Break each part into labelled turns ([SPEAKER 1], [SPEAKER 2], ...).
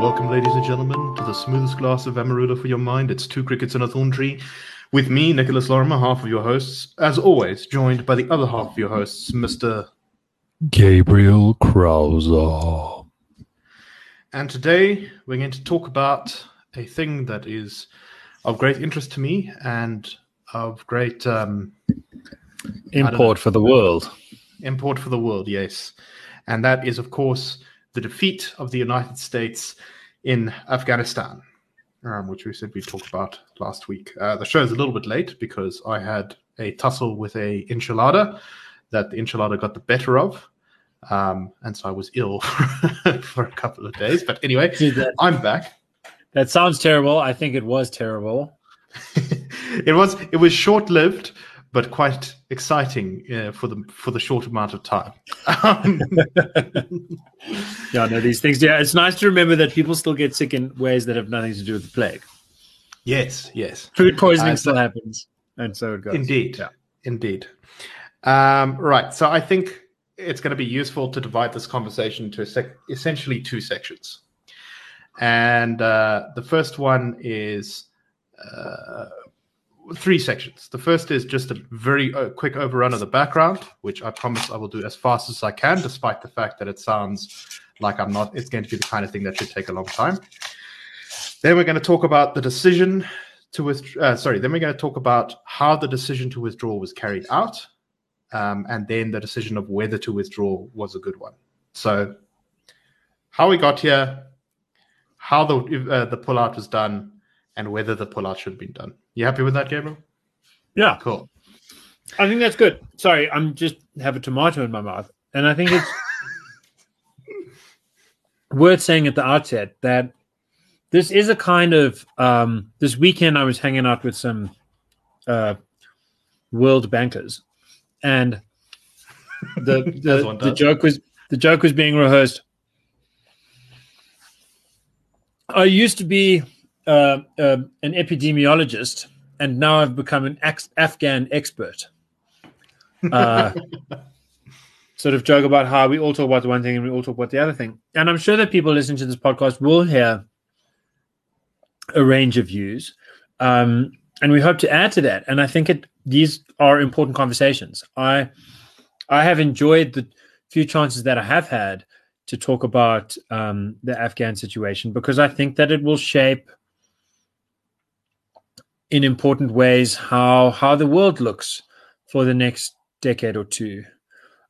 [SPEAKER 1] Welcome, ladies and gentlemen, to the smoothest glass of Amarula for your mind. It's two crickets and a thorn tree. With me, Nicholas Lorimer, half of your hosts, as always, joined by the other half of your hosts, Mr.
[SPEAKER 2] Gabriel Krauser.
[SPEAKER 1] And today we're going to talk about a thing that is of great interest to me and of great um,
[SPEAKER 2] Import for the world.
[SPEAKER 1] import for the world, yes. And that is, of course, the defeat of the United States in Afghanistan, um, which we said we talked about last week. Uh, the show is a little bit late because I had a tussle with a enchilada that the enchilada got the better of. Um, and so I was ill for a couple of days. But anyway,
[SPEAKER 2] Dude, that,
[SPEAKER 1] I'm back.
[SPEAKER 2] that sounds terrible. I think it was terrible.
[SPEAKER 1] it was it was short lived, but quite exciting uh, for the for the short amount of time.
[SPEAKER 2] Yeah, no, these things. Yeah, it's nice to remember that people still get sick in ways that have nothing to do with the plague.
[SPEAKER 1] yes, yes,
[SPEAKER 2] Food poisoning
[SPEAKER 1] Uh,
[SPEAKER 2] still happens, and so it goes.
[SPEAKER 1] indeed,
[SPEAKER 2] Yeah.
[SPEAKER 1] indeed. Um, right. So I think it's going to be useful to divide this conversation to sec- essentially two sections, and uh, the first one is. Three sections. The first is just a very uh, quick overrun of the background, which I promise I will do as fast as I can, despite the fact that it sounds like I'm not. It's going to be the kind of thing that should take a long time. Then we're going to talk about the decision to withdraw. Uh, sorry. Then we're going to talk about how the decision to withdraw was carried out, um, and then the decision of whether to withdraw was a good one. So, how we got here, how the uh, the pullout was done, and whether the pullout should have been done. You happy with that, Gabriel?
[SPEAKER 2] Yeah,
[SPEAKER 1] Cool.
[SPEAKER 2] I think that's good. Sorry, I'm just have a tomato in my mouth, and I think it's worth saying at the outset that this is a kind of um, this weekend. I was hanging out with some uh, world bankers, and the the, the joke was the joke was being rehearsed. I used to be uh, uh, an epidemiologist, and now I've become an Afghan expert. Uh, sort of joke about how we all talk about the one thing and we all talk about the other thing. And I'm sure that people listening to this podcast will hear a range of views. Um, and we hope to add to that. And I think it, these are important conversations. I I have enjoyed the few chances that I have had to talk about um, the Afghan situation because I think that it will shape in important ways how how the world looks for the next decade or two.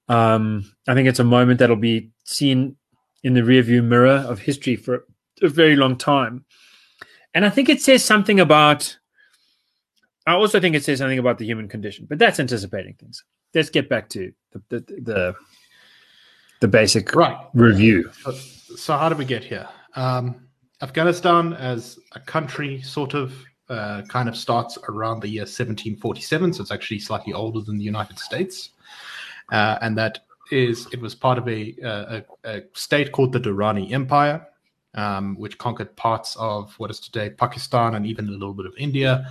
[SPEAKER 2] Um, I think it's a moment that'll be seen in the rearview mirror of history for a very long time. And I think it says something about. I also think it says something about the human condition, but that's anticipating things. Let's get back to the the the, the basic
[SPEAKER 1] Right.
[SPEAKER 2] review.
[SPEAKER 1] So, so how did we get here? Um, Afghanistan, as a country, sort of uh, kind of starts around the year 1747, so it's actually slightly older than the United States, uh, and that is it was part of a, a, a state called the Durrani Empire, um, which conquered parts of what is today Pakistan and even a little bit of India.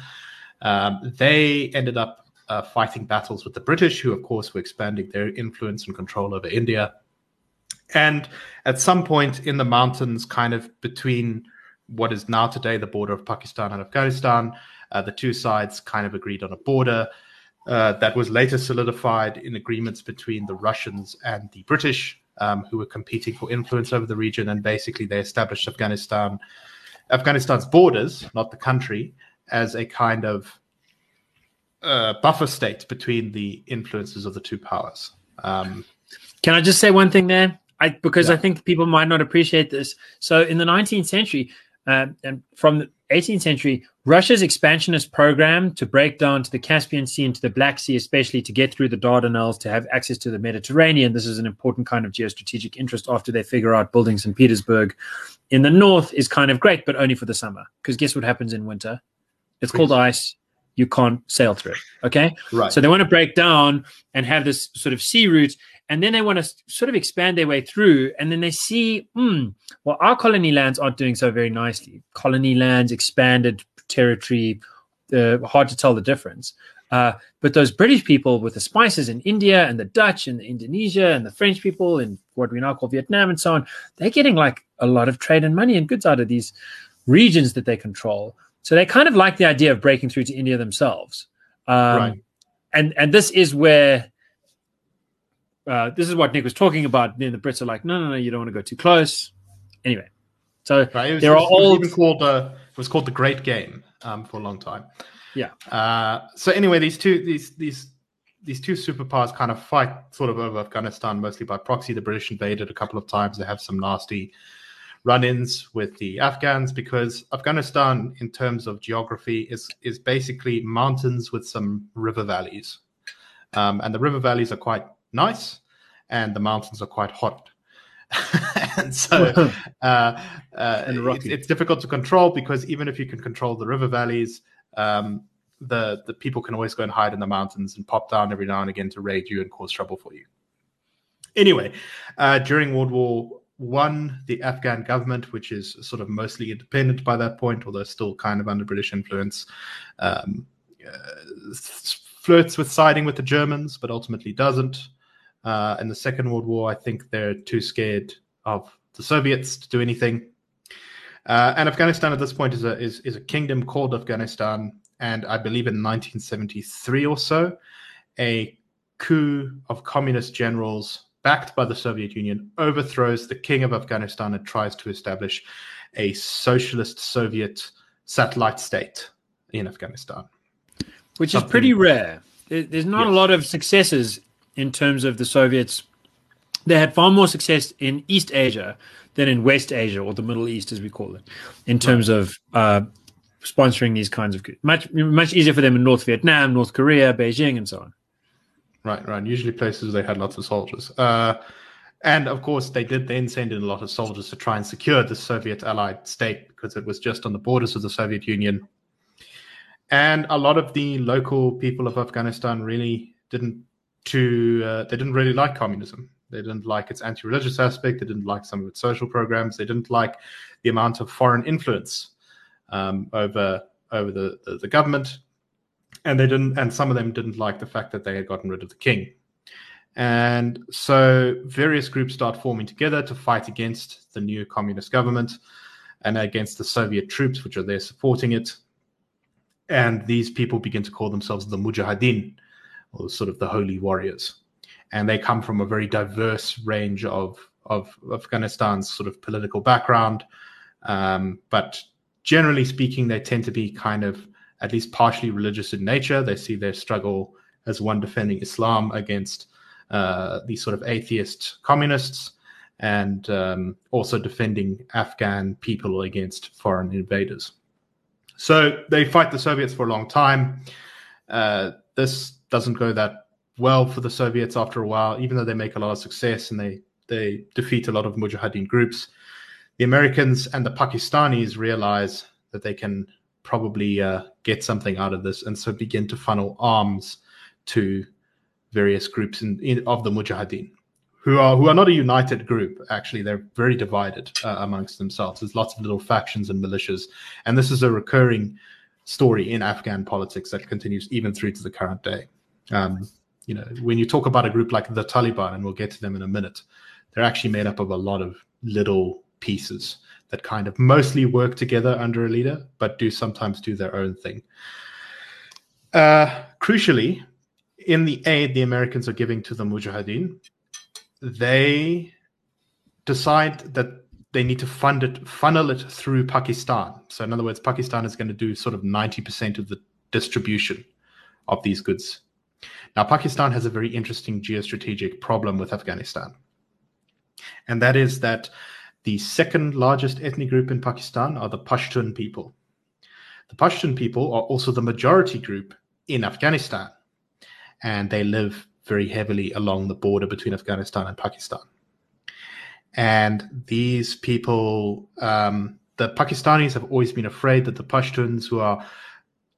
[SPEAKER 1] Um, they ended up uh, fighting battles with the British, who, of course, were expanding their influence and control over India. And at some point in the mountains, kind of between what is now today the border of Pakistan and Afghanistan, uh, the two sides kind of agreed on a border uh, that was later solidified in agreements between the Russians and the British, um, who were competing for influence over the region. And basically, they established Afghanistan, Afghanistan's borders, not the country, as a kind of uh, buffer state between the influences of the two powers. Um,
[SPEAKER 2] Can I just say one thing there? I because
[SPEAKER 1] Yeah.
[SPEAKER 2] I think people might not appreciate this. So in the 19th century, uh, and from the 18th century, Russia's expansionist program to break down to the Caspian Sea and to the Black Sea, especially to get through the Dardanelles to have access to the Mediterranean. This is an important kind of geostrategic interest after they figure out building St. Petersburg in the north is kind of great, but only for the summer. Because guess what happens in winter? It's cold
[SPEAKER 1] Freeze.
[SPEAKER 2] ice. You can't sail through. it. Okay.
[SPEAKER 1] right.
[SPEAKER 2] So they want to break down and have this sort of sea route, and then they want to sort of expand their way through. And then they see, hmm, well, our colony lands aren't doing so very nicely. Colony lands, expanded territory, uh, hard to tell the difference. Uh, but those British people with the spices in India and the Dutch and the Indonesia and the French people in what we now call Vietnam and so on, they're getting like a lot of trade and money and goods out of these regions that they control. So they kind of like the idea of breaking through to India themselves. Um, right. And and this is where uh, this is what Nick was talking about. Then the Brits are like, no, no, no, you don't want to go too close. Anyway, so right. was,
[SPEAKER 1] there are all even called uh, it was called the Great Game um, for a long time.
[SPEAKER 2] Yeah.
[SPEAKER 1] Uh, so anyway, these two these these these two superpowers kind of fight sort of over Afghanistan mostly by proxy. The British invaded a couple of times. They have some nasty run-ins with the Afghans because Afghanistan, in terms of geography, is is basically mountains with some river valleys, um, and the river valleys are quite nice, and the mountains are quite hot. and so uh, uh, and it's, it's, difficult to control because even if you can control the river valleys, um, the the people can always go and hide in the mountains and pop down every now and again to raid you and cause trouble for you. Anyway, uh, during World War One, the Afghan government, which is sort of mostly independent by that point, although still kind of under British influence, um, uh, flirts with siding with the Germans, but ultimately doesn't. Uh, in the Second World War, I think they're too scared of the Soviets to do anything. Uh, and Afghanistan at this point is a is, is a kingdom called Afghanistan, and I believe in 1973 or so, a coup of communist generals backed by the Soviet Union overthrows the king of Afghanistan and tries to establish a socialist Soviet satellite state in Afghanistan.
[SPEAKER 2] Which Something, is pretty rare. There's not yes. a lot of successes in terms of the Soviets. They had far more success in East Asia than in West Asia or the Middle East, as we call it, in terms of uh, sponsoring these kinds of much much easier for them in North Vietnam, North Korea, Beijing, and so on.
[SPEAKER 1] Right, right. Usually places they had lots of soldiers. Uh, and of course, they did then send in a lot of soldiers to try and secure the Soviet allied state because it was just on the borders of the Soviet Union. And a lot of the local people of Afghanistan really didn't to uh, they didn't really like communism. They didn't like its anti-religious aspect. They didn't like some of its social programs. They didn't like the amount of foreign influence um, over over the, the, the government, and they didn't. And some of them didn't like the fact that they had gotten rid of the king. And so various groups start forming together to fight against the new communist government and against the Soviet troops, which are there supporting it. And these people begin to call themselves the Mujahideen, or sort of the holy warriors. And they come from a very diverse range of, of Afghanistan's sort of political background. Um, but generally speaking, they tend to be kind of at least partially religious in nature. They see their struggle as one defending Islam against uh, these sort of atheist communists and um, also defending Afghan people against foreign invaders. So they fight the Soviets for a long time. Uh, this doesn't go that well for the Soviets after a while, even though they make a lot of success and they they defeat a lot of Mujahideen groups. The Americans and the Pakistanis realize that they can probably uh, get something out of this, and so begin to funnel arms to various groups in, in, of the Mujahideen, who are who are not a united group. Actually, they're very divided uh, amongst themselves. There's lots of little factions and militias, and this is a recurring story in Afghan politics that continues even through to the current day. Um, you know, when you talk about a group like the Taliban, and we'll get to them in a minute, they're actually made up of a lot of little pieces that kind of mostly work together under a leader, but do sometimes do their own thing. Uh, crucially, in the aid the Americans are giving to the Mujahideen, they decide that they need to fund it, funnel it through Pakistan. So, in other words, Pakistan is going to do sort of 90% of the distribution of these goods now, Pakistan has a very interesting geostrategic problem with Afghanistan. And that is that the second largest ethnic group in Pakistan are the Pashtun people. The Pashtun people are also the majority group in Afghanistan, and they live very heavily along the border between Afghanistan and Pakistan. And these people, um, the Pakistanis have always been afraid that the Pashtuns, who are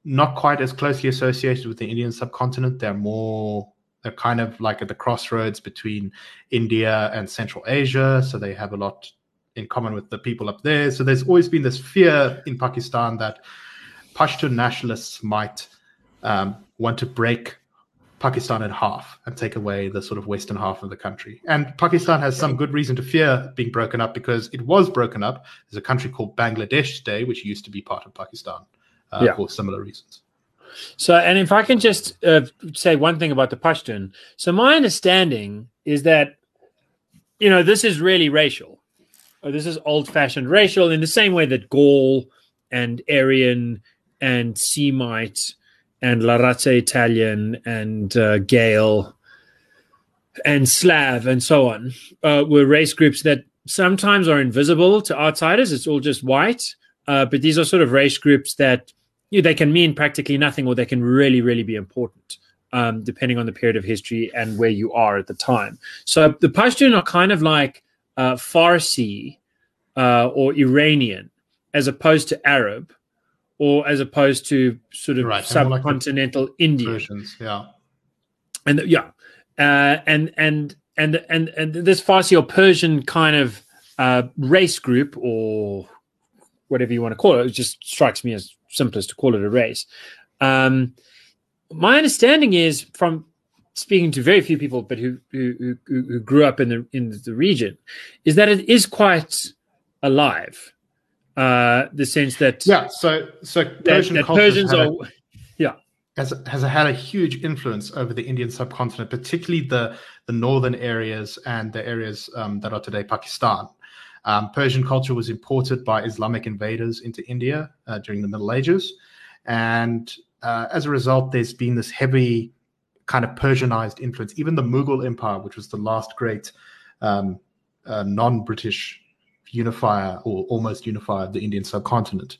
[SPEAKER 1] not quite as closely associated with the Indian subcontinent. They're more they're kind of like at the crossroads between India and Central Asia, so they have a lot in common with the people up there. So there's always been this fear in Pakistan that Pashtun nationalists might um, want to break Pakistan in half and take away the sort of western half of the country. And Pakistan has some good reason to fear being broken up because it was broken up. There's a country called Bangladesh today, which used to be part of Pakistan uh, yeah. for similar reasons.
[SPEAKER 2] So, and if I can just uh, say one thing about the Pashtun. So, my understanding is that, you know, this is really racial. Or this is old fashioned racial in the same way that Gaul and Aryan and Semite and La Razza Italian and uh, Gael and Slav and so on uh, were race groups that sometimes are invisible to outsiders. It's all just white. Uh, but these are sort of race groups that you know, they can mean practically nothing or they can really, really be important. Um, depending on the period of history and where you are at the time. So the Pashtun are kind of like uh, Farsi uh, or Iranian, as opposed to Arab, or as opposed to sort of right. subcontinental like Indian.
[SPEAKER 1] Yeah,
[SPEAKER 2] and yeah, uh, and and and and and this Farsi or Persian kind of uh, race group or whatever you want to call it, it just strikes me as simplest to call it a race. Um, my understanding is from speaking to very few people, but who, who who, grew up in the in the region, is that it is quite alive uh, the sense that
[SPEAKER 1] yeah, so so Persian that, that Persians are a,
[SPEAKER 2] yeah
[SPEAKER 1] has has had a huge influence over the Indian subcontinent, particularly the the northern areas and the areas um, that are today Pakistan. Um, Persian culture was imported by Islamic invaders into India uh, during the Middle Ages, and uh, as a result, there's been this heavy kind of Persianized influence. Even the Mughal Empire, which was the last great um, uh, non-British unifier or almost unifier of the Indian subcontinent.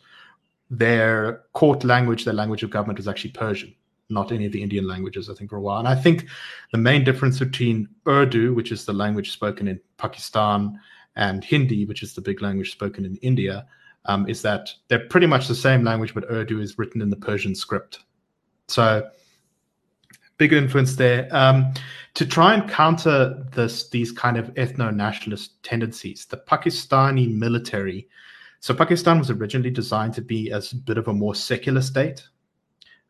[SPEAKER 1] Their court language, their language of government was actually Persian, not any of the Indian languages, I think, for a while. And I think the main difference between Urdu, which is the language spoken in Pakistan, and Hindi, which is the big language spoken in India, um, is that they're pretty much the same language, but Urdu is written in the Persian script. So big influence there. Um, to try and counter this, these kind of ethno-nationalist tendencies, the Pakistani military. So Pakistan was originally designed to be as a bit of a more secular state,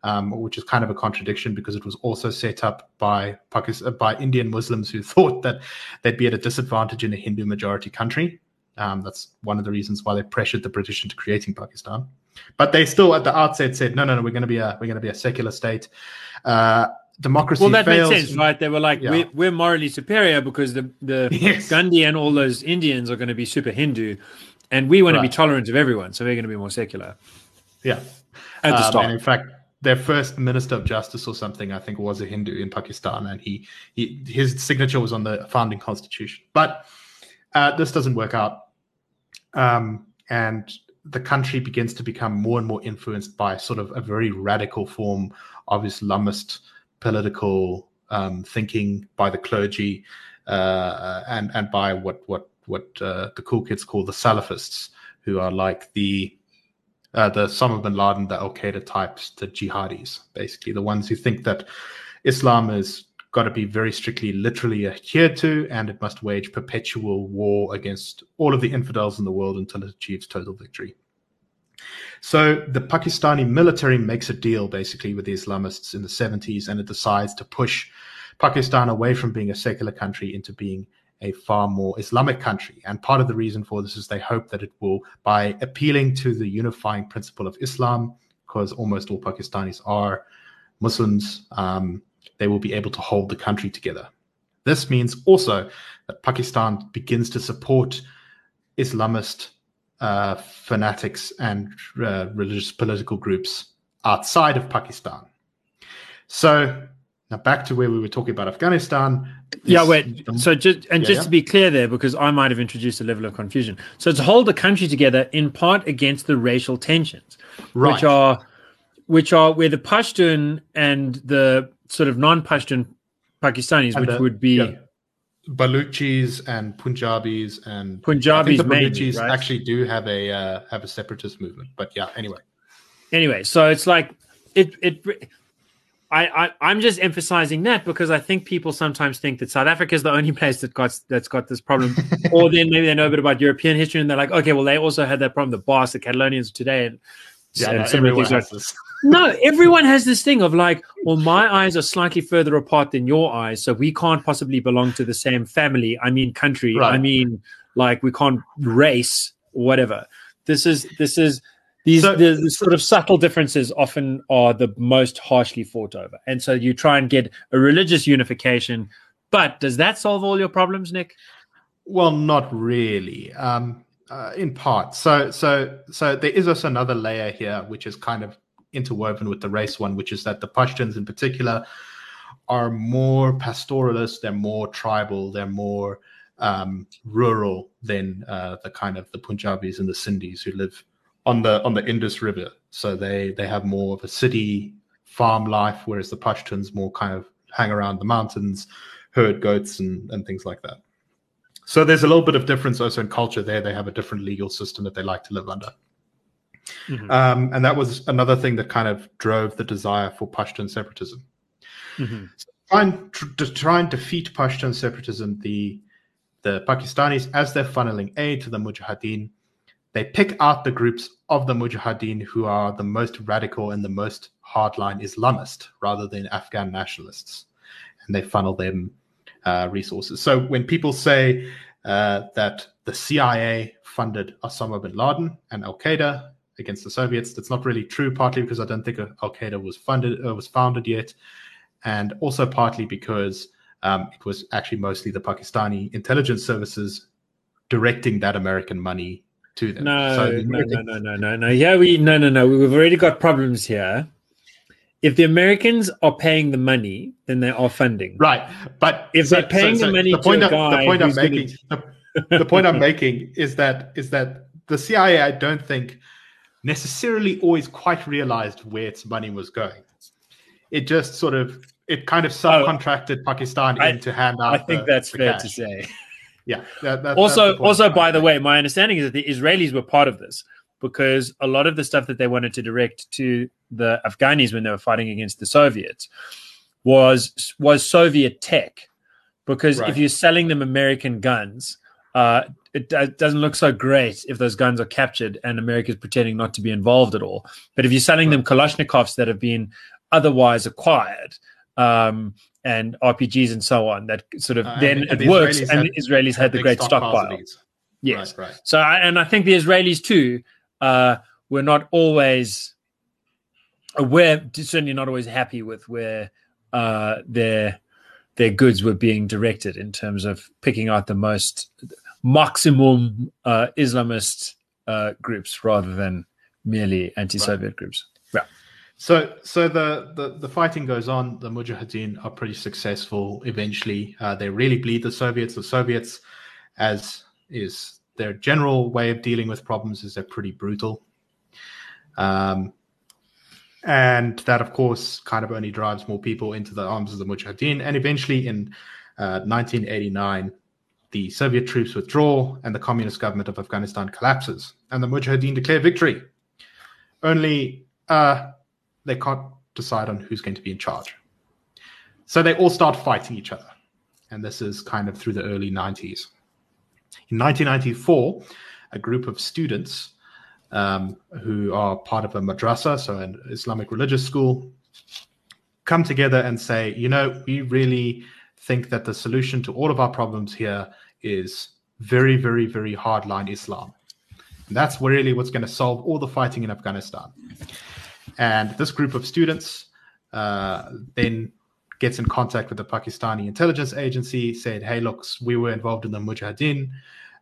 [SPEAKER 1] um, which is kind of a contradiction because it was also set up by Pakistan, by Indian Muslims who thought that they'd be at a disadvantage in a Hindu majority country. Um, that's one of the reasons why they pressured the British into creating Pakistan. But they still, at the outset, said, "No, no, no, we're going to be a we're going to be a secular state." Uh, democracy.
[SPEAKER 2] Well, that
[SPEAKER 1] fails.
[SPEAKER 2] makes sense, right? They were like, yeah. we're, we're, morally superior because the the yes. Gandhi and all those Indians are going to be super Hindu, and we want right. to be tolerant of everyone, so we're going to be more secular.
[SPEAKER 1] Yeah, at the um, start. And in fact, their first minister of justice or something, I think, was a Hindu in Pakistan, and he, he his signature was on the founding constitution. But uh, this doesn't work out, um, and the country begins to become more and more influenced by sort of a very radical form of Islamist political um, thinking by the clergy uh, and and by what what what uh, the cool kids call the Salafists, who are like the uh, the Osama bin Laden, the Al Qaeda types, the jihadis, basically the ones who think that Islam has got to be very strictly, literally adhered to, and it must wage perpetual war against all of the infidels in the world until it achieves total victory. So the Pakistani military makes a deal basically with the Islamists in the 70s and it decides to push Pakistan away from being a secular country into being a far more Islamic country. And part of the reason for this is they hope that it will, by appealing to the unifying principle of Islam, because almost all Pakistanis are Muslims, um, they will be able to hold the country together. This means also that Pakistan begins to support Islamist uh, fanatics and uh, religious political groups outside of Pakistan. So now back to where we were talking about Afghanistan.
[SPEAKER 2] Yeah, wait. So just and yeah, just yeah. to be clear there, because I might have introduced a level of confusion. So to hold the country together in part against the racial tensions, right. which are which are where the Pashtun and the sort of non-Pashtun Pakistanis, and which the, would be yeah.
[SPEAKER 1] Baluchis and Punjabis and
[SPEAKER 2] Punjabis
[SPEAKER 1] the Baluchis right? actually do have a uh, have a separatist movement. But yeah, anyway.
[SPEAKER 2] Anyway, so it's like it it I, I am just emphasizing that because I think people sometimes think that South Africa is the only place that got that's got this problem, or then maybe they know a bit about European history and they're like, okay, well they also had that problem. The Basque, the Catalonians today, and
[SPEAKER 1] Yeah,
[SPEAKER 2] and
[SPEAKER 1] no,
[SPEAKER 2] some of the
[SPEAKER 1] everyone has
[SPEAKER 2] like-
[SPEAKER 1] this.
[SPEAKER 2] no, everyone has this thing of like, well, my eyes are slightly further apart than your eyes, so we can't possibly belong to the same family. I mean, country. I mean, like, we can't race, whatever. This is this is these
[SPEAKER 1] So-
[SPEAKER 2] the, the sort of subtle differences often are the most harshly fought over, and so you try and get a religious unification. But does that solve all your problems, Nick?
[SPEAKER 1] Well, not really. Um, uh, in part. So, so, so there is also another layer here, which is kind of interwoven with the race one, which is that the Pashtuns in particular are more pastoralist. They're more tribal. They're more um, rural than uh, the kind of the Punjabis and the Sindhis who live on the on the Indus River. So they they have more of a city farm life, whereas the Pashtuns more kind of hang around the mountains, herd goats and and things like that. So there's a little bit of difference also in culture there. They have a different legal system that they like to live under.
[SPEAKER 2] Mhm.
[SPEAKER 1] Um, and that was another thing that kind of drove the desire for Pashtun separatism.
[SPEAKER 2] Mhm.
[SPEAKER 1] Try and, tr- to try and defeat Pashtun separatism, the, the Pakistanis, as they're funneling aid to the Mujahideen, they pick out the groups of the Mujahideen who are the most radical and the most hardline Islamist rather than Afghan nationalists. And they funnel them uh, resources. So when people say uh, that the CIA funded Osama bin Laden and Al Qaeda against the Soviets, that's not really true. Partly because I don't think Al Qaeda was funded uh, was founded yet, and also partly because um, it was actually mostly the Pakistani intelligence services directing that American money to them.
[SPEAKER 2] No,
[SPEAKER 1] So
[SPEAKER 2] no, no, no, no, no, no. Yeah, we no, no, no. We've already got problems here. If the Americans are paying the money, then they are funding.
[SPEAKER 1] Right, but
[SPEAKER 2] If they're paying the money to a
[SPEAKER 1] point I'm-
[SPEAKER 2] guy
[SPEAKER 1] the point I'm
[SPEAKER 2] who's gonna-
[SPEAKER 1] making, the, the point I'm making is that is that the CIA, I don't think, necessarily always quite realized where its money was going. It just sort of it kind of oh. subcontracted Pakistan
[SPEAKER 2] I-
[SPEAKER 1] in to hand out.
[SPEAKER 2] I think
[SPEAKER 1] the-
[SPEAKER 2] that's
[SPEAKER 1] the
[SPEAKER 2] fair
[SPEAKER 1] cash.
[SPEAKER 2] to say.
[SPEAKER 1] Yeah. that- that-
[SPEAKER 2] also, also, by the way, my understanding is that the Israelis were part of this because a lot of the stuff that they wanted to direct to the Afghanis when they were fighting against the Soviets was was Soviet tech. Because
[SPEAKER 1] Right.
[SPEAKER 2] if you're selling them American guns, uh, it, it doesn't look so great if those guns are captured and America's pretending not to be involved at all. But if you're selling them Kalashnikovs that have been otherwise acquired, um, and RPGs and so on, that sort of
[SPEAKER 1] Uh,
[SPEAKER 2] then it
[SPEAKER 1] the
[SPEAKER 2] works.
[SPEAKER 1] Israelis
[SPEAKER 2] and
[SPEAKER 1] had-
[SPEAKER 2] the Israelis had the great stockpile. Yes.
[SPEAKER 1] Right, right.
[SPEAKER 2] So, I, and I think the Israelis too uh, were not always aware, certainly not always happy with where uh, their their goods were being directed in terms of picking out the most maximum uh, Islamist uh, groups rather than merely anti-Soviet groups.
[SPEAKER 1] So, so the, the the fighting goes on. The Mujahideen are pretty successful. Eventually, uh, they really bleed the Soviets. The Soviets, as is their general way of dealing with problems, is they're pretty brutal. Um, and that, of course, kind of only drives more people into the arms of the Mujahideen. And eventually, in uh, 1989, the Soviet troops withdraw, and the communist government of Afghanistan collapses, and the Mujahideen declare victory. Only uh, they can't decide on who's going to be in charge. So they all start fighting each other. And this is kind of through the early 90s. In 1994, a group of students um, who are part of a madrasa, so an Islamic religious school, come together and say, you know, we really think that the solution to all of our problems here is very, very, very hardline Islam. And that's really what's going to solve all the fighting in Afghanistan. And this group of students uh, then gets in contact with the Pakistani intelligence agency, said, hey, look, we were involved in the Mujahideen.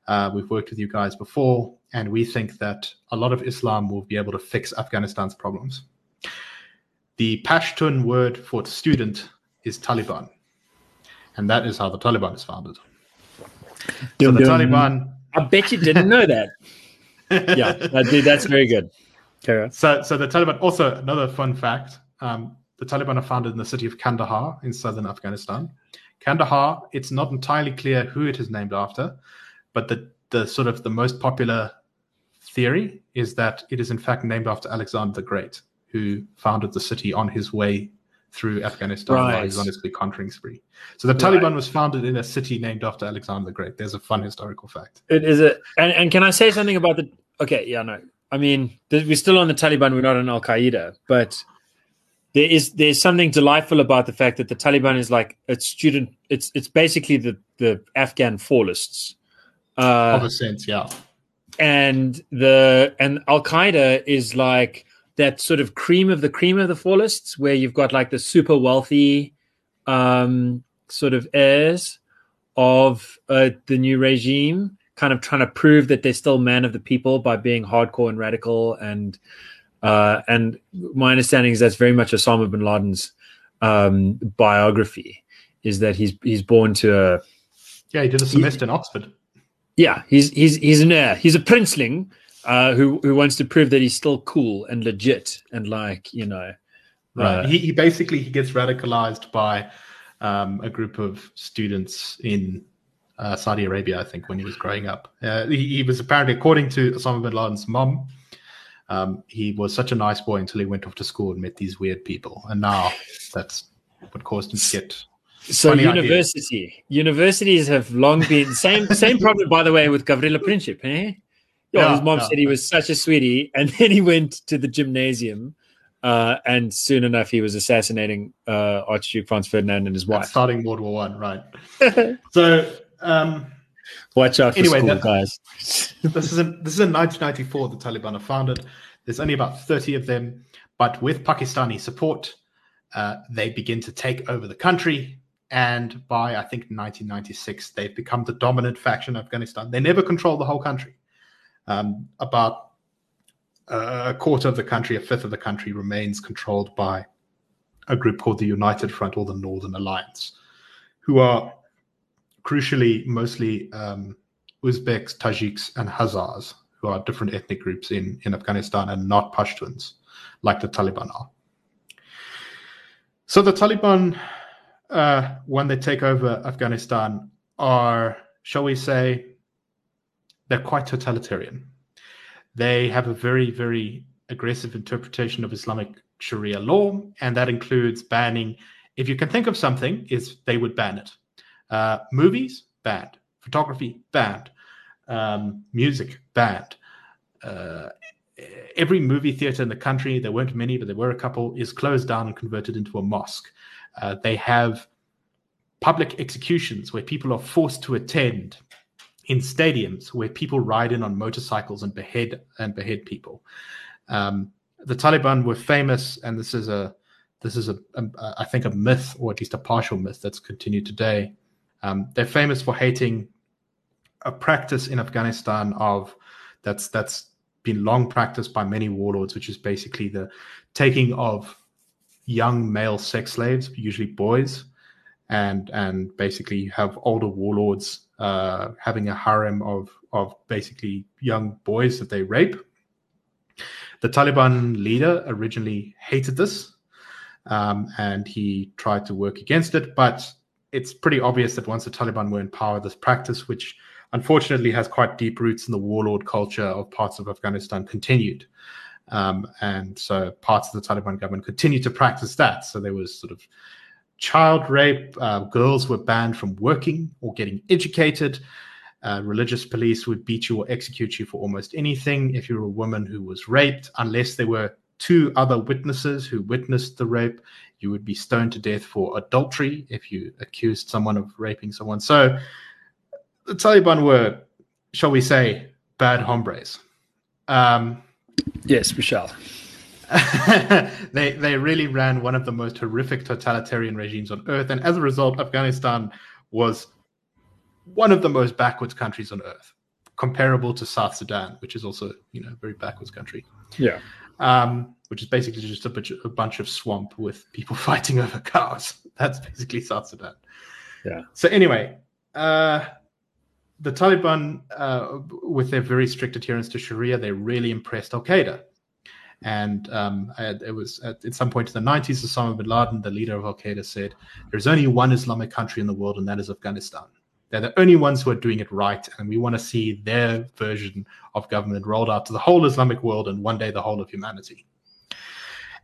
[SPEAKER 1] Uh, we've worked with you guys before, and we think that a lot of Islam will be able to fix Afghanistan's problems. The Pashtun word for student is Taliban. And that is how the Taliban is founded. So the
[SPEAKER 2] dum.
[SPEAKER 1] Taliban
[SPEAKER 2] I bet you didn't know that. yeah, that, dude, that's very good.
[SPEAKER 1] So, so the Taliban. Also, another fun fact: um, the Taliban are founded in the city of Kandahar in southern Afghanistan. Kandahar. It's not entirely clear who it is named after, but the the sort of the most popular theory is that it is in fact named after Alexander the Great, who founded the city on his way through Afghanistan while he was
[SPEAKER 2] Right.
[SPEAKER 1] on his big conquering spree. So the
[SPEAKER 2] Right.
[SPEAKER 1] Taliban was founded in a city named after Alexander the Great. There's a fun historical fact.
[SPEAKER 2] It is a and, and can I say something about the okay, yeah, no. I mean, we're still on the Taliban. We're not on Al Qaeda, but there is there's something delightful about the fact that the Taliban is like a student. It's it's basically the the Afghan fallists. Uh,
[SPEAKER 1] of a sense, yeah.
[SPEAKER 2] and the and Al Qaeda is like that sort of cream of the cream of the fallists, where you've got like the super wealthy um, sort of heirs of uh, the new regime, kind of trying to prove that they're still men of the people by being hardcore and radical. And uh, and my understanding is that's very much Osama bin Laden's um, biography. Is that he's he's born to a
[SPEAKER 1] Yeah, he did a semester in Oxford.
[SPEAKER 2] yeah, he's he's he's an heir. He's a princeling uh, who who wants to prove that he's still cool and legit and like you know,
[SPEAKER 1] Right.
[SPEAKER 2] uh,
[SPEAKER 1] he, he basically he gets radicalized by um, a group of students in uh, Saudi Arabia, I think, when he was growing up. Uh, he, he was apparently, according to Osama bin Laden's mom, um, he was such a nice boy until he went off to school and met these weird people, and now that's what caused him to get.
[SPEAKER 2] so university universities have long been same same problem by the way with Gavrilo Princip. Eh? Yeah, his mom said he was such a sweetie, and then he went to the gymnasium. Uh, and soon enough, he was assassinating uh, Archduke Franz Ferdinand and his
[SPEAKER 1] That's
[SPEAKER 2] wife.
[SPEAKER 1] starting World War One, right? so um,
[SPEAKER 2] Watch out for
[SPEAKER 1] Anyway,
[SPEAKER 2] school,
[SPEAKER 1] that-
[SPEAKER 2] guys.
[SPEAKER 1] this is in this is in 1994. The Taliban are founded. There's only about 30 of them, but with Pakistani support, uh, they begin to take over the country. And by I think 1996, they've become the dominant faction in Afghanistan. They never control the whole country. Um, about a quarter of the country, a fifth of the country, remains controlled by a group called the United Front or the Northern Alliance, who are crucially mostly um, Uzbeks, Tajiks, and Hazars, who are different ethnic groups in, in Afghanistan and not Pashtuns, like the Taliban are. So the Taliban, uh, when they take over Afghanistan, are, shall we say, they're quite totalitarian. They have a very, very aggressive interpretation of Islamic Sharia law, and that includes banning. If you can think of something, is they would ban it. Uh, movies banned, photography banned, um, music banned. Uh, every movie theater in the country, there weren't many, but there were a couple, is closed down and converted into a mosque. Uh, they have public executions where people are forced to attend in stadiums where people ride in on motorcycles and behead and behead people. Um, the Taliban were famous, and this is a this is a, a I think a myth or at least a partial myth that's continued today. Um, they're famous for hating a practice in Afghanistan of that's that's been long practiced by many warlords, which is basically the taking of young male sex slaves, usually boys, and and basically you have older warlords uh, having a harem of of basically young boys that they rape. The Taliban leader originally hated this, um, and he tried to work against it. But it's pretty obvious that once the Taliban were in power, this practice, which unfortunately has quite deep roots in the warlord culture of parts of Afghanistan, continued. Um, and so parts of the Taliban government continued to practice that. So there was sort of child rape. Uh, girls were banned from working or getting educated. Uh, religious police would beat you or execute you for almost anything if you were a woman who was raped, unless there were two other witnesses who witnessed the rape. You would be stoned to death for adultery if you accused someone of raping someone. So the Taliban were, shall we say, bad hombres. Um,
[SPEAKER 2] Yes, we shall.
[SPEAKER 1] they they really ran one of the most horrific totalitarian regimes on earth, and as a result, Afghanistan was one of the most backwards countries on earth, comparable to South Sudan, which is also you know a very backwards country,
[SPEAKER 2] Yeah.
[SPEAKER 1] Um, which is basically just a bunch, a bunch of swamp with people fighting over cars. That's basically South Sudan.
[SPEAKER 2] Yeah.
[SPEAKER 1] So anyway, uh, the Taliban, uh, with their very strict adherence to Sharia, they really impressed Al Qaeda. And um, it was at, at some point in the 90s, Osama bin Laden, the leader of Al Qaeda, said, There's only one Islamic country in the world, and that is Afghanistan. They're the only ones who are doing it right, and we want to see their version of government rolled out to the whole Islamic world and one day the whole of humanity.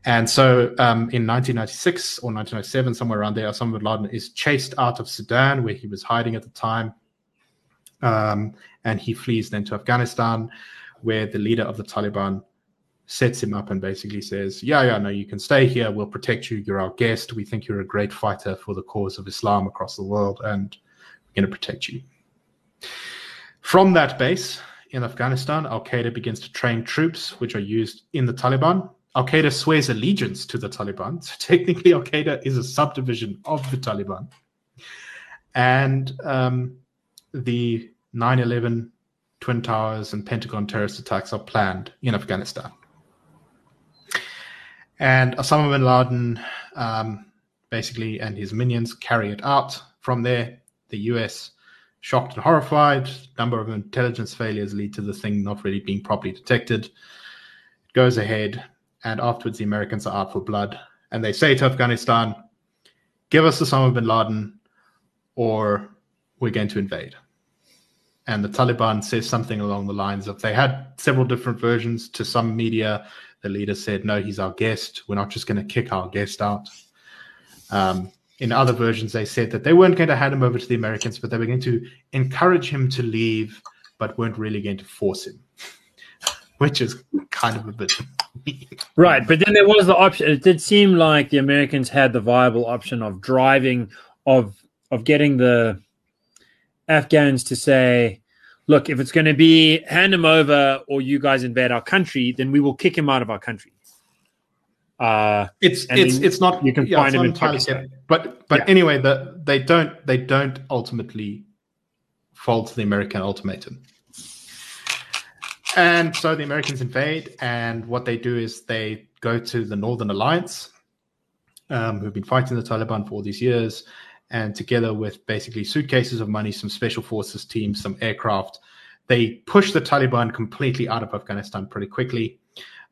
[SPEAKER 1] And so um, in 1996 or 1997, somewhere around there, Osama bin Laden is chased out of Sudan, where he was hiding at the time. Um, and he flees then to Afghanistan, where the leader of the Taliban sets him up and basically says, Yeah, yeah, no, you can stay here. We'll protect you. You're our guest. We think you're a great fighter for the cause of Islam across the world, and going to protect you. From that base in Afghanistan, Al Qaeda begins to train troops which are used in the Taliban. Al Qaeda swears allegiance to the Taliban. So technically, Al Qaeda is a subdivision of the Taliban. And um, the 9 11 Twin Towers and Pentagon terrorist attacks are planned in Afghanistan. And Osama bin Laden, um, basically, and his minions carry it out. From there, the US, shocked and horrified, number of intelligence failures lead to the thing not really being properly detected. It goes ahead, and afterwards, the Americans are out for blood. And they say to Afghanistan, give us Osama bin Laden, or we're going to invade. And the Taliban says something along the lines of they had several different versions to some media the leader said, no, he's our guest. We're not just going to kick our guest out. Um, in other versions, they said that they weren't going to hand him over to the Americans, but they were going to encourage him to leave, but weren't really going to force him, which is kind of a bit.
[SPEAKER 2] right. But then there was the option. It did seem like the Americans had the viable option of driving, of of getting the Afghans to say, look, if it's going to be hand him over or you guys invade our country, then we will kick him out of our country.
[SPEAKER 1] Uh, it's it's it's not
[SPEAKER 2] you can yeah, find him in
[SPEAKER 1] Pakistan, but but yeah. anyway, the, they don't they don't ultimately fall to the American ultimatum. And so the Americans invade, and what they do is they go to the Northern Alliance, um, who've been fighting the Taliban for all these years, and together with basically suitcases of money, some special forces teams, some aircraft, they push the Taliban completely out of Afghanistan pretty quickly.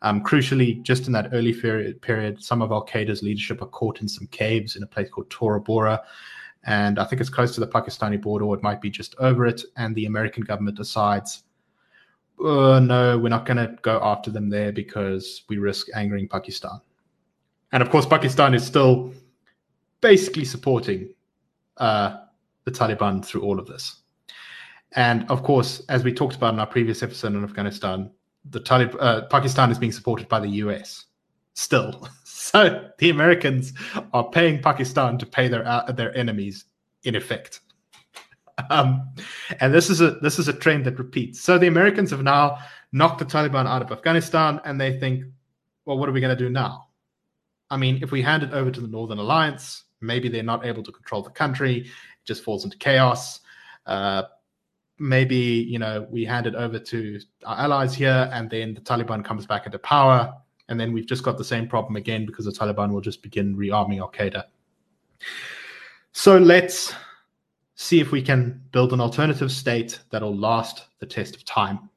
[SPEAKER 1] Um, crucially, just in that early period, period, some of Al Qaeda's leadership are caught in some caves in a place called Tora Bora. And I think it's close to the Pakistani border, or it might be just over it. And the American government decides, oh, no, we're not going to go after them there because we risk angering Pakistan. And of course, Pakistan is still basically supporting uh, the Taliban through all of this. And of course, as we talked about in our previous episode on Afghanistan, the Talib, uh, Pakistan is being supported by the US still. So the Americans are paying Pakistan to pay their uh, their enemies in effect. Um, and this is a this is a trend that repeats. So the Americans have now knocked the Taliban out of Afghanistan, and they think, well, what are we going to do now? I mean, if we hand it over to the Northern Alliance, Maybe they're not able to control the country; it just falls into chaos. Uh, maybe you know we hand it over to our allies here, and then the Taliban comes back into power, and then we've just got the same problem again because the Taliban will just begin rearming Al Qaeda. So let's see if we can build an alternative state that'll last the test of time.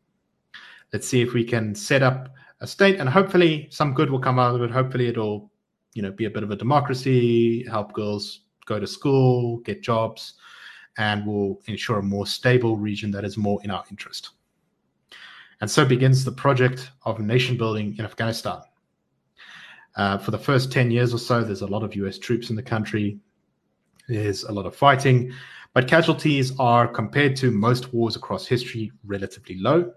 [SPEAKER 1] Let's see if we can set up a state, and hopefully some good will come out of it. Hopefully it'll you know be a bit of a democracy, help girls go to school, get jobs, and will ensure a more stable region that is more in our interest. And so begins the project of nation building in Afghanistan. Uh, for the first 10 years or so, there's a lot of US troops in the country. There's a lot of fighting, but casualties are, compared to most wars across history, relatively low.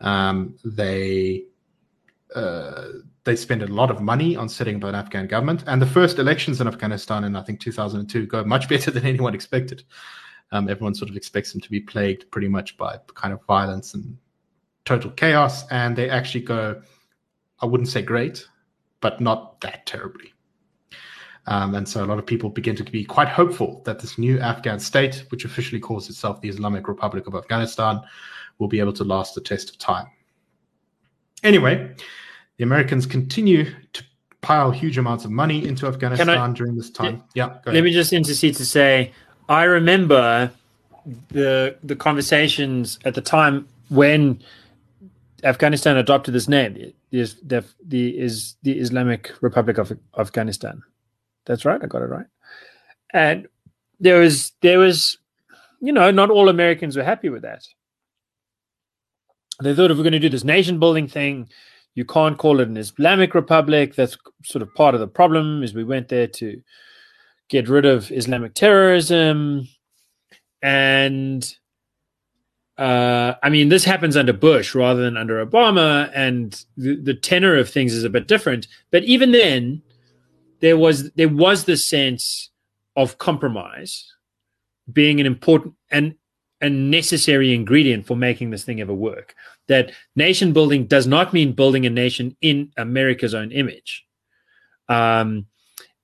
[SPEAKER 1] Um, they uh, they spend a lot of money on setting up an Afghan government. And the first elections in Afghanistan in, I think, 2002 go much better than anyone expected. Um, everyone sort of expects them to be plagued pretty much by kind of violence and total chaos. And they actually go, I wouldn't say great, but not that terribly. Um, and so a lot of people begin to be quite hopeful that this new Afghan state, which officially calls itself the Islamic Republic of Afghanistan, will be able to last the test of time. Anyway, the Americans continue to pile huge amounts of money into Afghanistan I, during this time. Yeah,
[SPEAKER 2] let me just intercede to say, I remember the the conversations at the time when Afghanistan adopted this name, is the, the is the Islamic Republic of Afghanistan. That's right, I got it right. And there was there was, you know, not all Americans were happy with that. They thought if we're going to do this nation building thing, you can't call it an Islamic republic. That's sort of part of the problem. Is we went there to get rid of Islamic terrorism, and uh, I mean, this happens under Bush rather than under Obama, and the, the tenor of things is a bit different. But even then, there was there was the sense of compromise being an important and a necessary ingredient for making this thing ever work. That nation building does not mean building a nation in America's own image, um,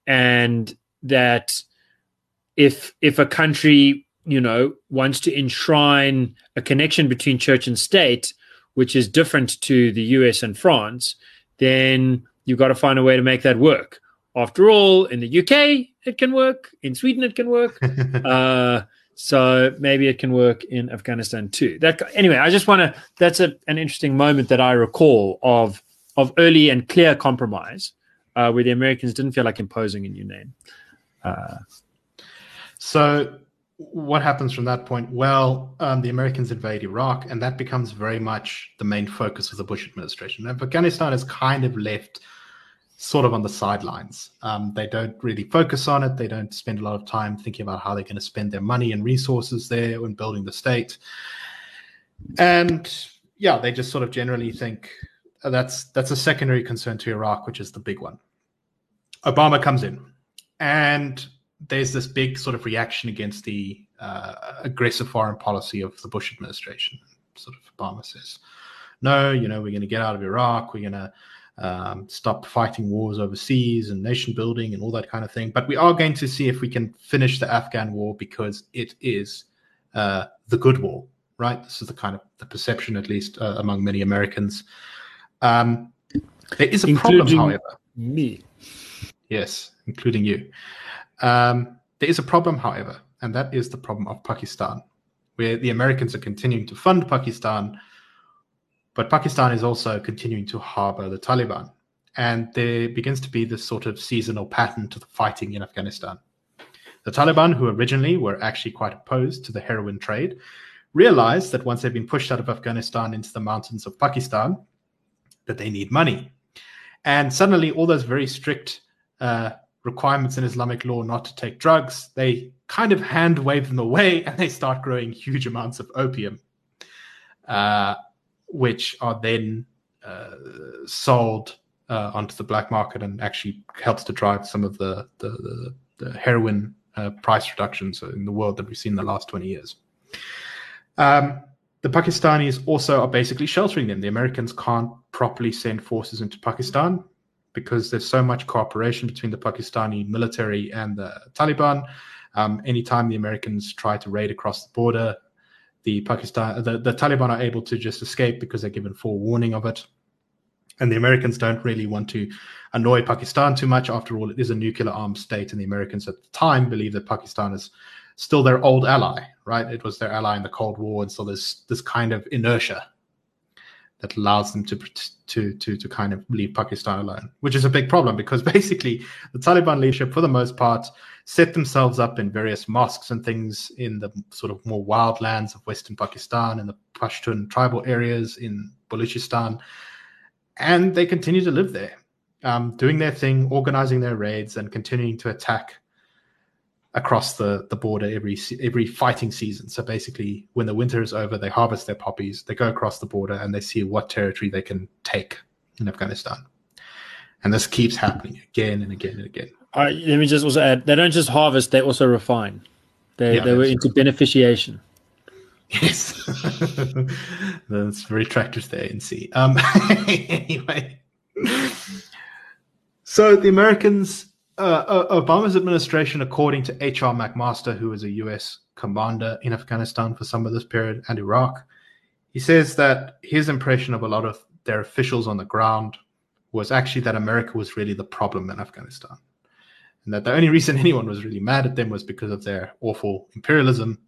[SPEAKER 2] and that if if a country you know wants to enshrine a connection between church and state, which is different to the U.S. and France, then you've got to find a way to make that work. After all, in the UK, it can work. In Sweden, it can work. uh, so maybe it can work in Afghanistan too. That anyway, I just want to. That's a, an interesting moment that I recall of of early and clear compromise, uh, where the Americans didn't feel like imposing a new name. Uh,
[SPEAKER 1] so what happens from that point? Well, um, the Americans invade Iraq, and that becomes very much the main focus of the Bush administration. Afghanistan is kind of left sort of on the sidelines. Um, they don't really focus on it. They don't spend a lot of time thinking about how they're going to spend their money and resources there when building the state. And yeah, they just sort of generally think uh, that's that's a secondary concern to Iraq, which is the big one. Obama comes in, and there's this big sort of reaction against the uh, aggressive foreign policy of the Bush administration. Sort of Obama says, "No, you know, we're going to get out of Iraq. We're going to um, stop fighting wars overseas and nation building and all that kind of thing. But we are going to see if we can finish the Afghan war because it is uh, the good war, right? This is the kind of the perception, at least uh, among many Americans. Um, there is a including problem, however.
[SPEAKER 2] Me.
[SPEAKER 1] Yes, including you. Um, there is a problem, however, and that is the problem of Pakistan, where the Americans are continuing to fund Pakistan but Pakistan is also continuing to harbor the Taliban. And there begins to be this sort of seasonal pattern to the fighting in Afghanistan. The Taliban, who originally were actually quite opposed to the heroin trade, realized that once they've been pushed out of Afghanistan into the mountains of Pakistan, that they need money. And suddenly, all those very strict uh, requirements in Islamic law not to take drugs, they kind of hand wave them away and they start growing huge amounts of opium. Uh, which are then uh, sold uh, onto the black market and actually helps to drive some of the the, the, the heroin uh, price reductions in the world that we've seen in the last 20 years. Um, the Pakistanis also are basically sheltering them. The Americans can't properly send forces into Pakistan because there's so much cooperation between the Pakistani military and the Taliban. Um, anytime the Americans try to raid across the border, the Pakistan, the, the Taliban are able to just escape because they're given forewarning of it. And the Americans don't really want to annoy Pakistan too much. After all, it is a nuclear armed state, and the Americans at the time believe that Pakistan is still their old ally, right? It was their ally in the Cold War, and so there's this kind of inertia that allows them to to to to kind of leave Pakistan alone, which is a big problem because basically the Taliban leadership, for the most part, set themselves up in various mosques and things in the sort of more wild lands of Western Pakistan and the Pashtun tribal areas in Balochistan, and they continue to live there, um, doing their thing, organizing their raids, and continuing to attack across the, the border every every fighting season. So basically, when the winter is over, they harvest their poppies, they go across the border, and they see what territory they can take in Afghanistan. And this keeps happening again and again and again.
[SPEAKER 2] All right, let me just also add: they don't just harvest; they also refine. They yeah, they were into beneficiation.
[SPEAKER 1] Yes, that's very tractors there in C. Um, anyway, so the Americans uh, uh, Obama's administration, according to H.R. McMaster, who was a U.S. commander in Afghanistan for some of this period and Iraq, he says that his impression of a lot of their officials on the ground was actually that America was really the problem in Afghanistan. And that the only reason anyone was really mad at them was because of their awful imperialism,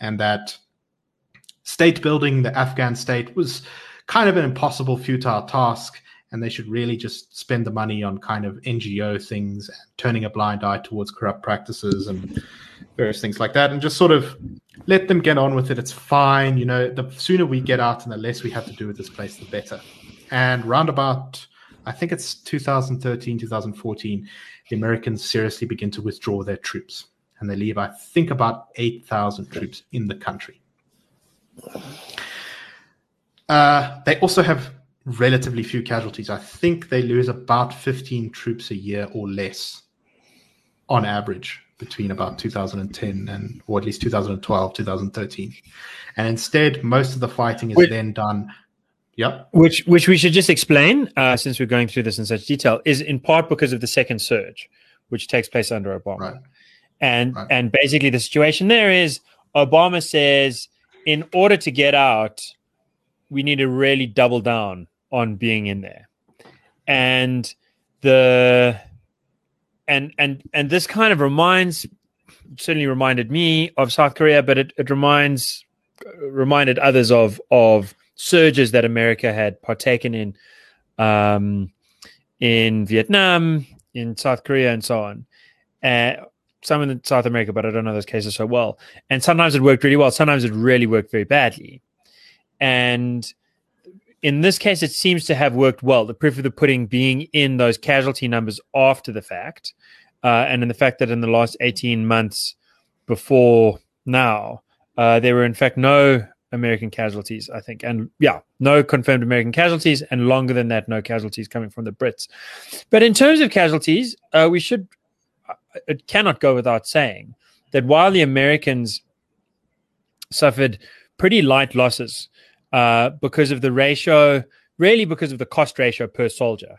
[SPEAKER 1] and that state building, the Afghan state, was kind of an impossible, futile task and they should really just spend the money on kind of NGO things turning a blind eye towards corrupt practices and various things like that, and just sort of let them get on with it. It's fine, you know. The sooner we get out and the less we have to do with this place, the better. And roundabout, I think it's 2013, 2014, the Americans seriously begin to withdraw their troops, and they leave, I think, about 8,000 troops in the country. Uh, they also have relatively few casualties. I think they lose about 15 troops a year or less on average between about 2010 and or at least 2012 2013 and instead most of the fighting is which, then done yep
[SPEAKER 2] which which we should just explain uh, since we're going through this in such detail is in part because of the second surge which takes place under obama right. and right. and basically the situation there is obama says in order to get out we need to really double down on being in there and the and and and this kind of reminds certainly reminded me of South Korea, but it, it reminds reminded others of of surges that America had partaken in um, in Vietnam, in South Korea, and so on. Uh, some in South America, but I don't know those cases so well. And sometimes it worked really well. Sometimes it really worked very badly. And in this case, it seems to have worked well. The proof of the pudding being in those casualty numbers after the fact, uh, and in the fact that in the last 18 months before now, uh, there were in fact no American casualties, I think. And yeah, no confirmed American casualties, and longer than that, no casualties coming from the Brits. But in terms of casualties, uh, we should, uh, it cannot go without saying that while the Americans suffered pretty light losses uh, because of the ratio, really because of the cost ratio per soldier.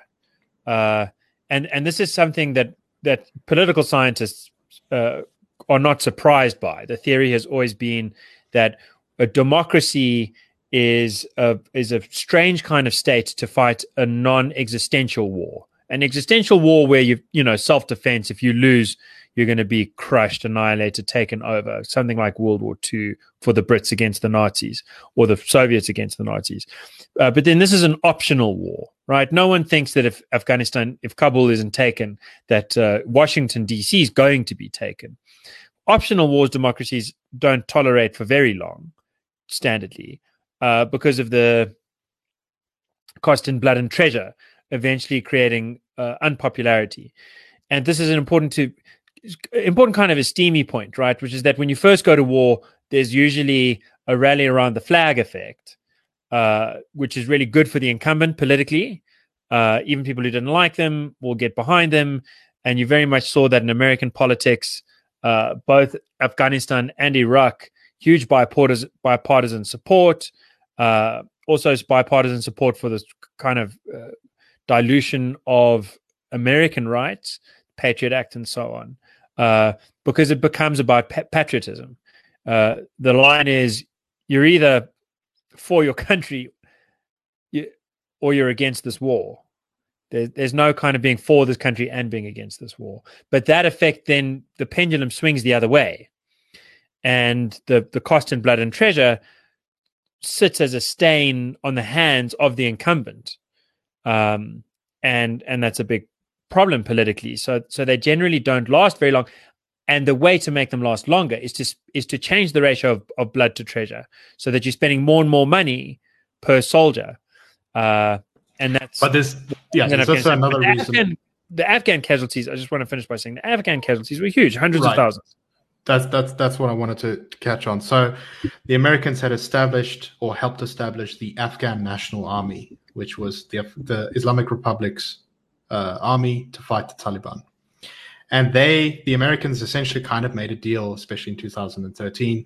[SPEAKER 2] Uh, and and this is something that that political scientists uh, are not surprised by. The theory has always been that a democracy is a is a strange kind of state to fight a non-existential war. An existential war where you you know self-defense. If you lose, you're going to be crushed, annihilated, taken over. Something like World War II for the Brits against the Nazis or the Soviets against the Nazis. Uh, but then this is an optional war, right? No one thinks that if Afghanistan, if Kabul isn't taken, that uh, Washington, D.C. is going to be taken. Optional wars, democracies don't tolerate for very long, standardly, uh, because of the cost in blood and treasure, eventually creating uh, unpopularity. And this is important to important kind of a steamy point, right? Which is that when you first go to war, there's usually a rally around the flag effect, uh, which is really good for the incumbent politically. Uh, even people who didn't like them will get behind them. And you very much saw that in American politics, uh, both Afghanistan and Iraq, huge bipartisan, bipartisan support. Uh, also, bipartisan support for this kind of uh, dilution of American rights, Patriot Act, and so on uh, because it becomes about pa- patriotism. Uh, the line is you're either for your country or you're against this war. There, there's no kind of being for this country and being against this war. But that effect then the pendulum swings the other way. And the, the cost in blood and treasure sits as a stain on the hands of the incumbent. Um, and and that's a big problem politically. So so they generally don't last very long. And the way to make them last longer is to is to change the ratio of, of blood to treasure, so that you're spending more and more money per soldier. Uh, and that's
[SPEAKER 1] but there's yeah, also another
[SPEAKER 2] the
[SPEAKER 1] reason.
[SPEAKER 2] Afghan, the Afghan casualties. I just want to finish by saying the Afghan casualties were huge, hundreds right. of thousands.
[SPEAKER 1] That's that's that's what I wanted to, to, catch on. So, the Americans had established or helped establish the Afghan National Army, which was the the Islamic Republic's uh, army to fight the Taliban. And they, the Americans, essentially kind of made a deal, especially in 2013.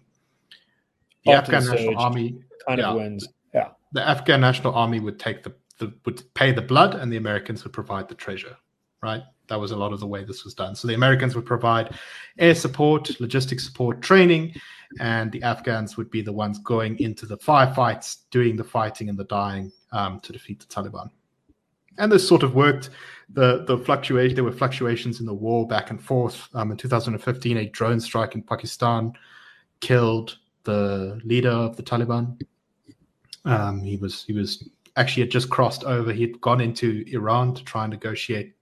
[SPEAKER 1] The Afghan National Army
[SPEAKER 2] kind yeah, of wins. Yeah,
[SPEAKER 1] the Afghan National Army would take the, the would pay the blood, and the Americans would provide the treasure. Right, that was a lot of the way this was done. So the Americans would provide air support, logistics support, training, and the Afghans would be the ones going into the firefights, doing the fighting and the dying um, to defeat the Taliban and this sort of worked. The the fluctuation there were fluctuations in the war back and forth. Um, in 2015, a drone strike in Pakistan killed the leader of the Taliban. Um, he was he was actually had just crossed over. He'd gone into Iran to try and negotiate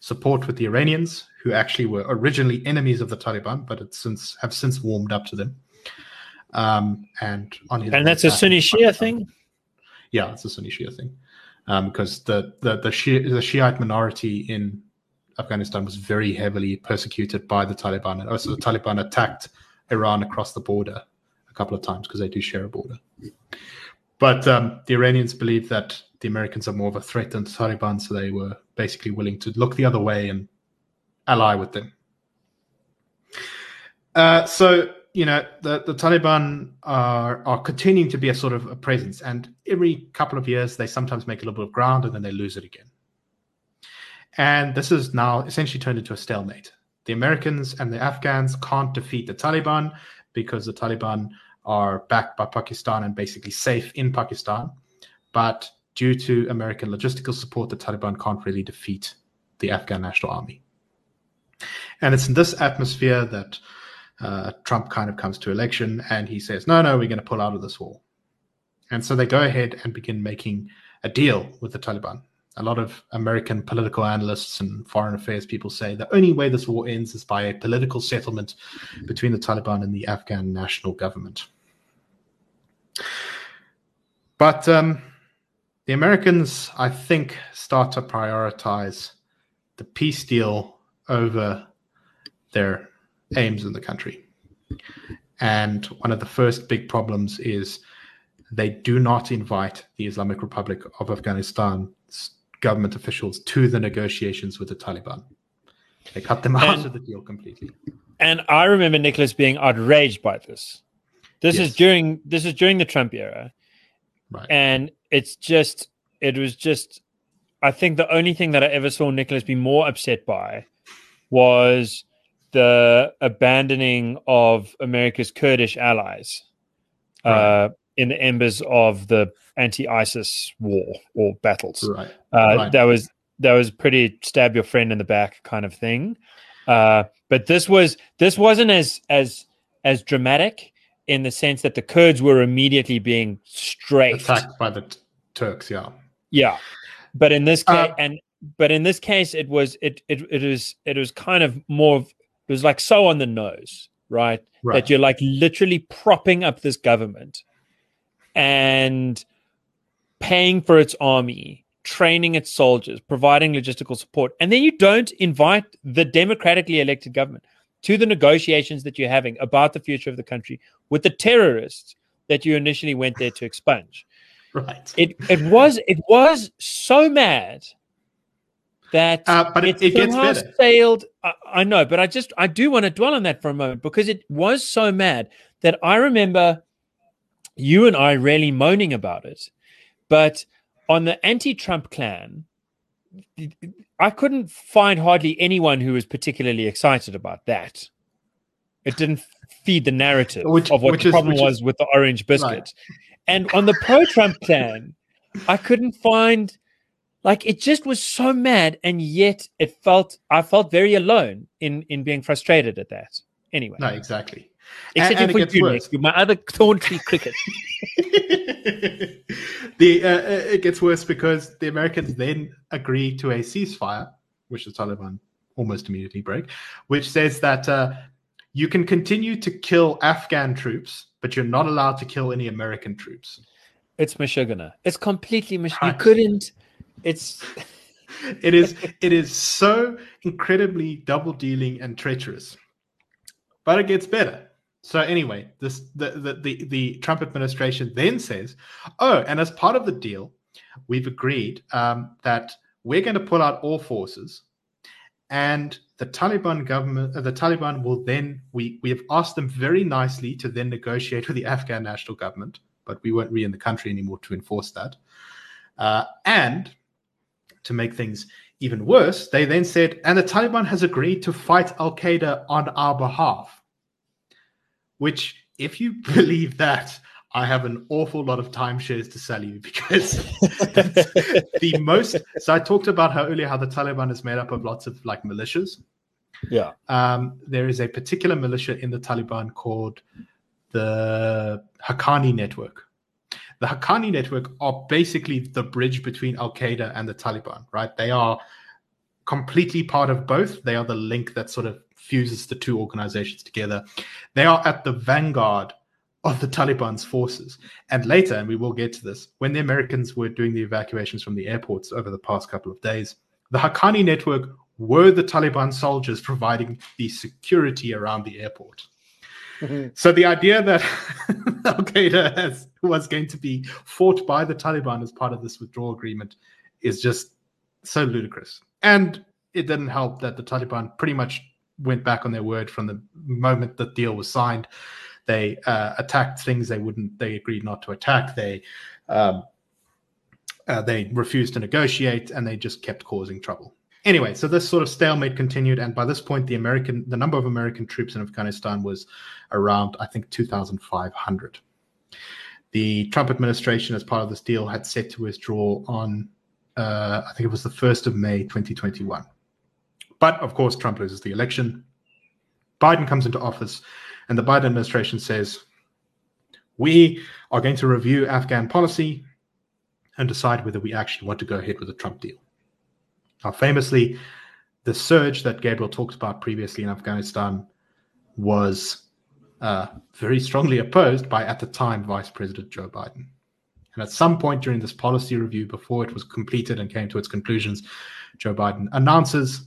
[SPEAKER 1] support with the Iranians, who actually were originally enemies of the Taliban, but had since have since warmed up to them. Um, and on his
[SPEAKER 2] and that's a Sunni Shia thing.
[SPEAKER 1] Yeah, it's a Sunni Shia thing um, because the the the, Shia, the Shiite minority in Afghanistan was very heavily persecuted by the Taliban, and also the Taliban attacked Iran across the border a couple of times because they do share a border. But um, the Iranians believe that the Americans are more of a threat than the Taliban, so they were basically willing to look the other way and ally with them. Uh, so you know the, the Taliban are are continuing to be a sort of a presence, and every couple of years they sometimes make a little bit of ground and then they lose it again. And this is now essentially turned into a stalemate. The Americans and the Afghans can't defeat the Taliban because the Taliban are backed by Pakistan and basically safe in Pakistan. But due to American logistical support, the Taliban can't really defeat the Afghan National Army. And it's in this atmosphere that uh, Trump kind of comes to election and he says, no, no, we're going to pull out of this war. And so they go ahead and begin making a deal with the Taliban. A lot of American political analysts and foreign affairs people say the only way this war ends is by a political settlement between the Taliban and the Afghan national government. But um, the Americans, I think, start to prioritize the peace deal over their aims in the country. And one of the first big problems is they do not invite the Islamic Republic of Afghanistan's government officials to the negotiations with the Taliban. They cut them out and, of the deal completely.
[SPEAKER 2] And I remember Nicholas being outraged by this. This yes. is during this is during the Trump era. Right. And it's just it was just I think the only thing that I ever saw Nicholas be more upset by was the abandoning of America's Kurdish allies right. uh, in the embers of the anti-ISIS war or battles.
[SPEAKER 1] Right.
[SPEAKER 2] Uh,
[SPEAKER 1] right.
[SPEAKER 2] That was that was pretty stab your friend in the back kind of thing. Uh, but this was this wasn't as as as dramatic in the sense that the Kurds were immediately being strafed
[SPEAKER 1] attacked by the t- Turks. Yeah.
[SPEAKER 2] Yeah. But in this case, uh, and but in this case, it was it it it was it was kind of more of it was like so on the nose, right? right? That you're like literally propping up this government and paying for its army, training its soldiers, providing logistical support, and then you don't invite the democratically elected government to the negotiations that you're having about the future of the country with the terrorists that you initially went there to expunge.
[SPEAKER 1] Right.
[SPEAKER 2] It it was it was so mad that
[SPEAKER 1] uh, but it, it, gets better.
[SPEAKER 2] Sailed, I, I, know, but I just I do want to dwell on that for a moment because it was so mad that I remember you and I really moaning about it, but on the anti-Trump clan, I couldn't find hardly anyone who was particularly excited about that. It didn't feed the narrative which, of what the is, problem was is, with the orange biscuit. Right. And on the pro-Trump clan, I couldn't find like it just was so mad and yet it felt i felt very alone in in being frustrated at that. Anyway.
[SPEAKER 1] No exactly.
[SPEAKER 2] Except and, and for you, Nick, my other thorntree cricket.
[SPEAKER 1] The uh, uh, it gets worse because the americans then agree to a ceasefire which the taliban almost immediately break which says that uh, you can continue to kill afghan troops but you're not allowed to kill any american troops.
[SPEAKER 2] It's Michigan. It's completely Michigan. You couldn't it's
[SPEAKER 1] it is it is so incredibly double dealing and treacherous. But it gets better. So anyway, this the, the the the Trump administration then says, "Oh, and as part of the deal, we've agreed um, that we're going to pull out all forces, and the Taliban government, uh, the Taliban will then we we have asked them very nicely to then negotiate with the Afghan national government, but we won't be in the country anymore to enforce that, uh, and to make things even worse, they then said, and the Taliban has agreed to fight Al Qaeda on our behalf. Which, if you believe that, I have an awful lot of timeshares to sell you because the most. So I talked about how earlier how the Taliban is made up of lots of like militias.
[SPEAKER 2] Yeah.
[SPEAKER 1] Um, there is a particular militia in the Taliban called the Haqqani Network the Haqqani network are basically the bridge between Al Qaeda and the Taliban, right? They are completely part of both. They are the link that sort of fuses the two organizations together. They are at the vanguard of the Taliban's forces. And later, and we will get to this, when the Americans were doing the evacuations from the airports over the past couple of days, the Haqqani network were the Taliban soldiers providing the security around the airport. so the idea that Al Qaeda was going to be fought by the Taliban as part of this withdrawal agreement is just so ludicrous. And it didn't help that the Taliban pretty much went back on their word from the moment the deal was signed. They uh, attacked things they wouldn't. They agreed not to attack. They um, uh, they refused to negotiate, and they just kept causing trouble. Anyway, so this sort of stalemate continued, and by this point, the American the number of American troops in Afghanistan was around, I think, two thousand five hundred. The Trump administration, as part of this deal, had set to withdraw on, uh, I think it was the first of May, twenty twenty one. But of course, Trump loses the election. Biden comes into office, and the Biden administration says, We are going to review Afghan policy and decide whether we actually want to go ahead with the Trump deal. Now, famously, the surge that Gabriel talked about previously in Afghanistan was uh, very strongly opposed by, at the time, Vice President Joe Biden. And at some point during this policy review, before it was completed and came to its conclusions, Joe Biden announces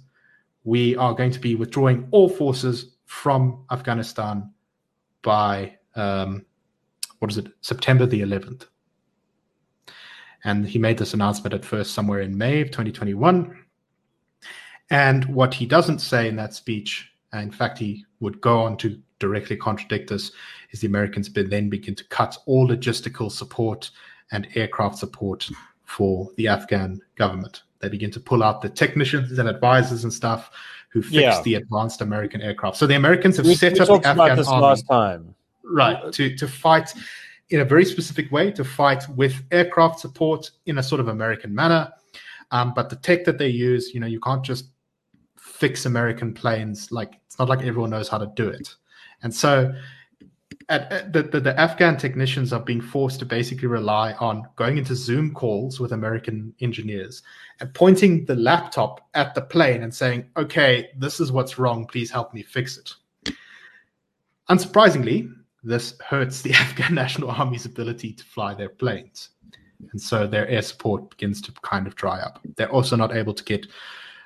[SPEAKER 1] we are going to be withdrawing all forces from Afghanistan by um, what is it, September the 11th. And he made this announcement at first somewhere in May of 2021. And what he doesn't say in that speech, in fact, he would go on to directly contradict this, is the Americans then begin to cut all logistical support and aircraft support for the Afghan government. They begin to pull out the technicians and advisors and stuff who fix yeah. the advanced American aircraft. So the Americans have
[SPEAKER 2] we,
[SPEAKER 1] set
[SPEAKER 2] we
[SPEAKER 1] up
[SPEAKER 2] the Afghan army last time,
[SPEAKER 1] right, to to fight in a very specific way, to fight with aircraft support in a sort of American manner. Um, but the tech that they use, you know, you can't just fix American planes. Like it's not like everyone knows how to do it, and so at, at the, the, the, Afghan technicians are being forced to basically rely on going into Zoom calls with American engineers and pointing the laptop at the plane and saying, okay, this is what's wrong. Please help me fix it. Unsurprisingly, this hurts the Afghan National Army's ability to fly their planes. And so their air support begins to kind of dry up. They're also not able to get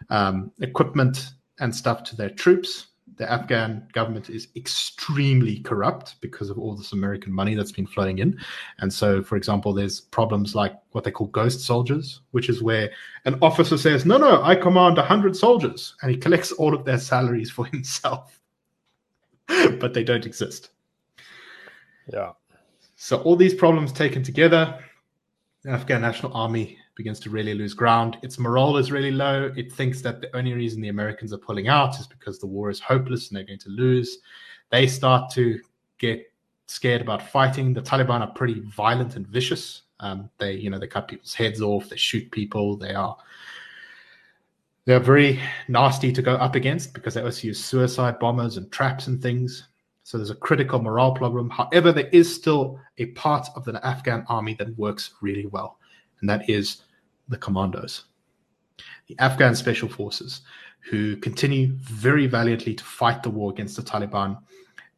[SPEAKER 1] um, equipment and stuff to their troops the Afghan government is extremely corrupt because of all this American money that's been flowing in. And so, for example, there's problems like what they call ghost soldiers, which is where an officer says, No, no, I command 100 soldiers, and he collects all of their salaries for himself. but they don't exist.
[SPEAKER 2] Yeah.
[SPEAKER 1] So, all these problems taken together, the Afghan National Army begins to really lose ground. Its morale is really low. It thinks that the only reason the Americans are pulling out is because the war is hopeless and they're going to lose. They start to get scared about fighting. The Taliban are pretty violent and vicious. Um, they, you know, they cut people's heads off. They shoot people. They are they're very nasty to go up against because they also use suicide bombers and traps and things. So there's a critical morale problem. However, there is still a part of the Afghan army that works really well, and that is the commandos, the Afghan special forces, who continue very valiantly to fight the war against the Taliban.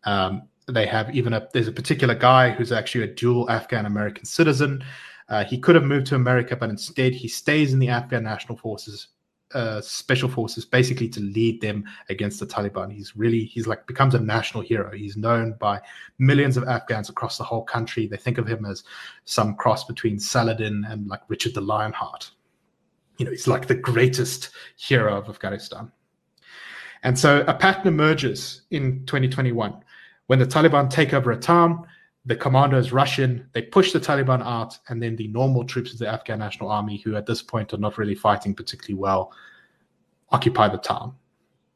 [SPEAKER 1] Um, they have even a there's a particular guy who's actually a dual Afghan American citizen. Uh, he could have moved to America, but instead he stays in the Afghan National Forces uh, special forces basically to lead them against the Taliban. He's really he's like becomes a national hero. He's known by millions of Afghans across the whole country. They think of him as some cross between Saladin and like Richard the Lionheart. You know, he's like the greatest hero of Afghanistan. And so a pattern emerges in 2021 when the Taliban take over a town the commandos rush in, they push the Taliban out, and then the normal troops of the Afghan National Army, who at this point are not really fighting particularly well, occupy the town.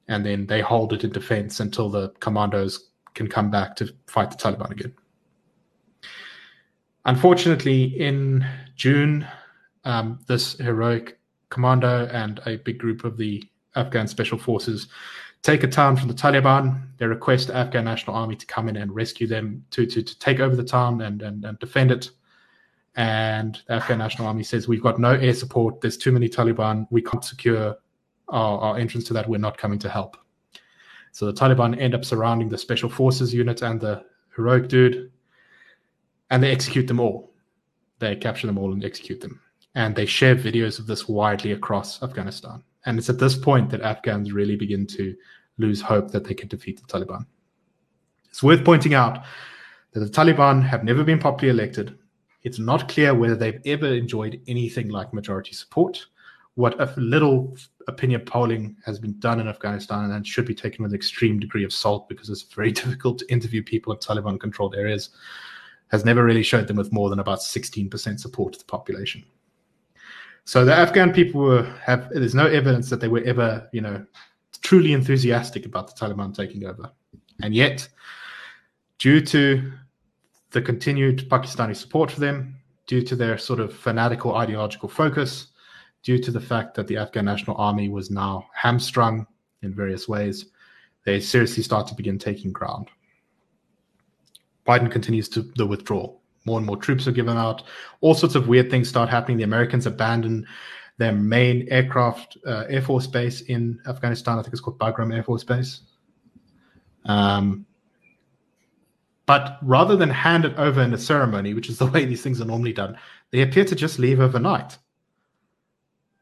[SPEAKER 1] And then they hold it in defense until the commandos can come back to fight the Taliban again. Unfortunately, in June, um, this heroic commando and a big group of the Afghan special forces take a town from the Taliban. They request the Afghan National Army to come in and rescue them, to, to, to take over the town and, and, and defend it. And the Afghan National Army says, We've got no air support. There's too many Taliban. We can't secure our, our entrance to that. We're not coming to help. So the Taliban end up surrounding the special forces unit and the heroic dude, and they execute them all. They capture them all and execute them. And they share videos of this widely across Afghanistan. And it's at this point that Afghans really begin to lose hope that they can defeat the Taliban. It's worth pointing out that the Taliban have never been popularly elected. It's not clear whether they've ever enjoyed anything like majority support. What a little opinion polling has been done in Afghanistan and should be taken with an extreme degree of salt because it's very difficult to interview people in Taliban controlled areas, has never really showed them with more than about 16% support of the population. So the Afghan people were have there's no evidence that they were ever, you know, truly enthusiastic about the Taliban taking over. And yet, due to the continued Pakistani support for them, due to their sort of fanatical ideological focus, due to the fact that the Afghan National Army was now hamstrung in various ways, they seriously start to begin taking ground. Biden continues to the withdrawal. More and more troops are given out. All sorts of weird things start happening. The Americans abandon their main aircraft uh, Air Force base in Afghanistan. I think it's called Bagram Air Force Base. Um, but rather than hand it over in a ceremony, which is the way these things are normally done, they appear to just leave overnight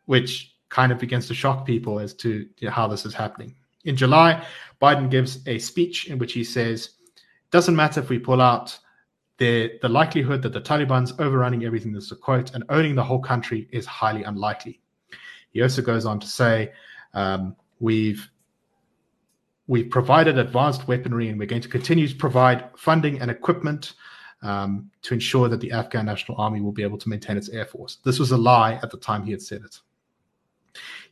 [SPEAKER 1] which kind of begins to shock people as to you know, how this is happening. In July, Biden gives a speech in which he says, doesn't matter if we pull out, the, the likelihood that the Taliban's overrunning everything, this is a quote, and owning the whole country is highly unlikely. He also goes on to say, um, we've we've provided advanced weaponry and we're going to continue to provide funding and equipment um, to ensure that the Afghan National Army will be able to maintain its air force. This was a lie at the time he had said it.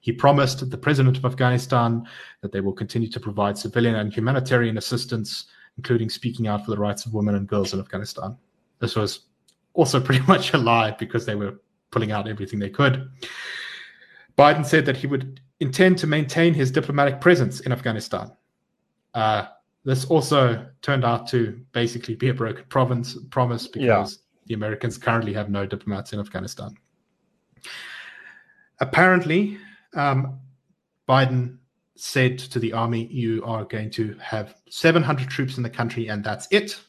[SPEAKER 1] He promised the president of Afghanistan that they will continue to provide civilian and humanitarian assistance, including speaking out for the rights of women and girls in Afghanistan. This was also pretty much a lie because they were pulling out everything they could. Biden said that he would intend to maintain his diplomatic presence in Afghanistan. Uh, this also turned out to basically be a broken province promise because yeah. the Americans currently have no diplomats in Afghanistan. Apparently, um, Biden said to the army, "You are going to have 700 troops in the country, and that's it.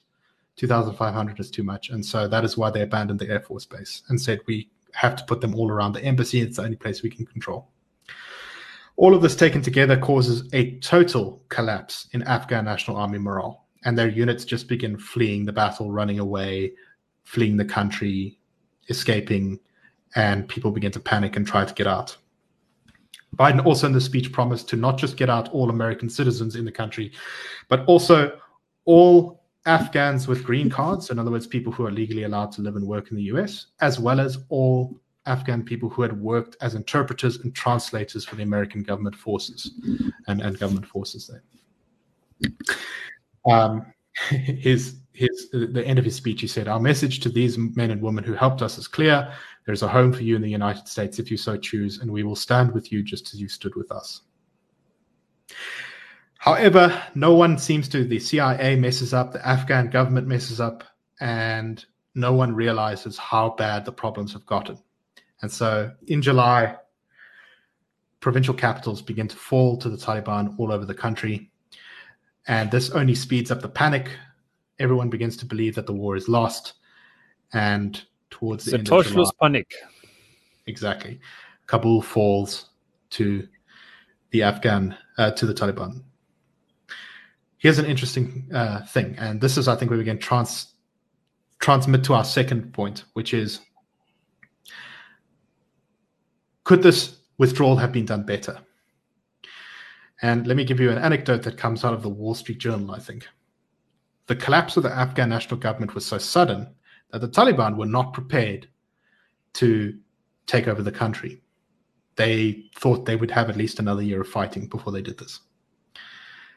[SPEAKER 1] 2,500 is too much." And so that is why they abandoned the Air Force Base and said, "We have to put them all around the embassy. It's the only place we can control." All of this taken together causes a total collapse in Afghan National Army morale, and their units just begin fleeing the battle, running away, fleeing the country, escaping and people begin to panic and try to get out. Biden also in the speech promised to not just get out all American citizens in the country, but also all Afghans with green cards, in other words, people who are legally allowed to live and work in the US, as well as all Afghan people who had worked as interpreters and translators for the American government forces and, and government forces there. Um, his his the end of his speech, he said, "Our message to these men and women who helped us is clear. There's a home for you in the United States if you so choose, and we will stand with you just as you stood with us." However, no one seems to. The CIA messes up, the Afghan government messes up, and no one realizes how bad the problems have gotten. And so, in July, provincial capitals begin to fall to the Taliban all over the country. And this only speeds up the panic everyone begins to believe that the war is lost. And towards the,
[SPEAKER 2] the end of July, panic.
[SPEAKER 1] Exactly. Kabul falls to the Afghan, uh, to the Taliban. Here's an interesting uh, thing, and this is, I think, where we can trans- transmit to our second point, which is could this withdrawal have been done better? And let me give you an anecdote that comes out of the Wall Street Journal, I think the collapse of the Afghan national government was so sudden that the Taliban were not prepared to take over the country. They thought they would have at least another year of fighting before they did this.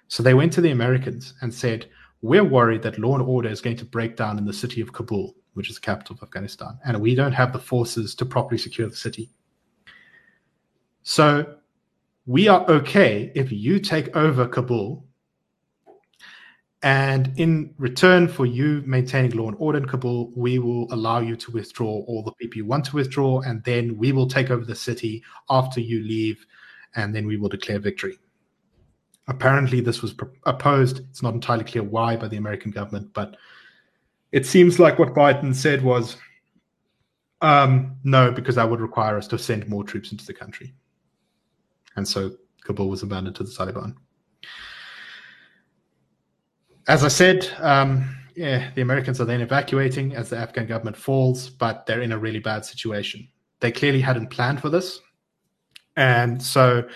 [SPEAKER 1] So they went to the Americans and said, We're worried that law and order is going to break down in the city of Kabul, which is the capital of Afghanistan, and we don't have the forces to properly secure the city. So we are okay if you take over Kabul and in return for you maintaining law and order in Kabul, we will allow you to withdraw all the people you want to withdraw, and then we will take over the city after you leave, and then we will declare victory. Apparently, this was opposed. It's not entirely clear why by the American government, but it seems like what Biden said was um, no, because that would require us to send more troops into the country. And so Kabul was abandoned to the Taliban. As I said, um, yeah, the Americans are then evacuating as the Afghan government falls, but they're in a really bad situation. They clearly hadn't planned for this. And so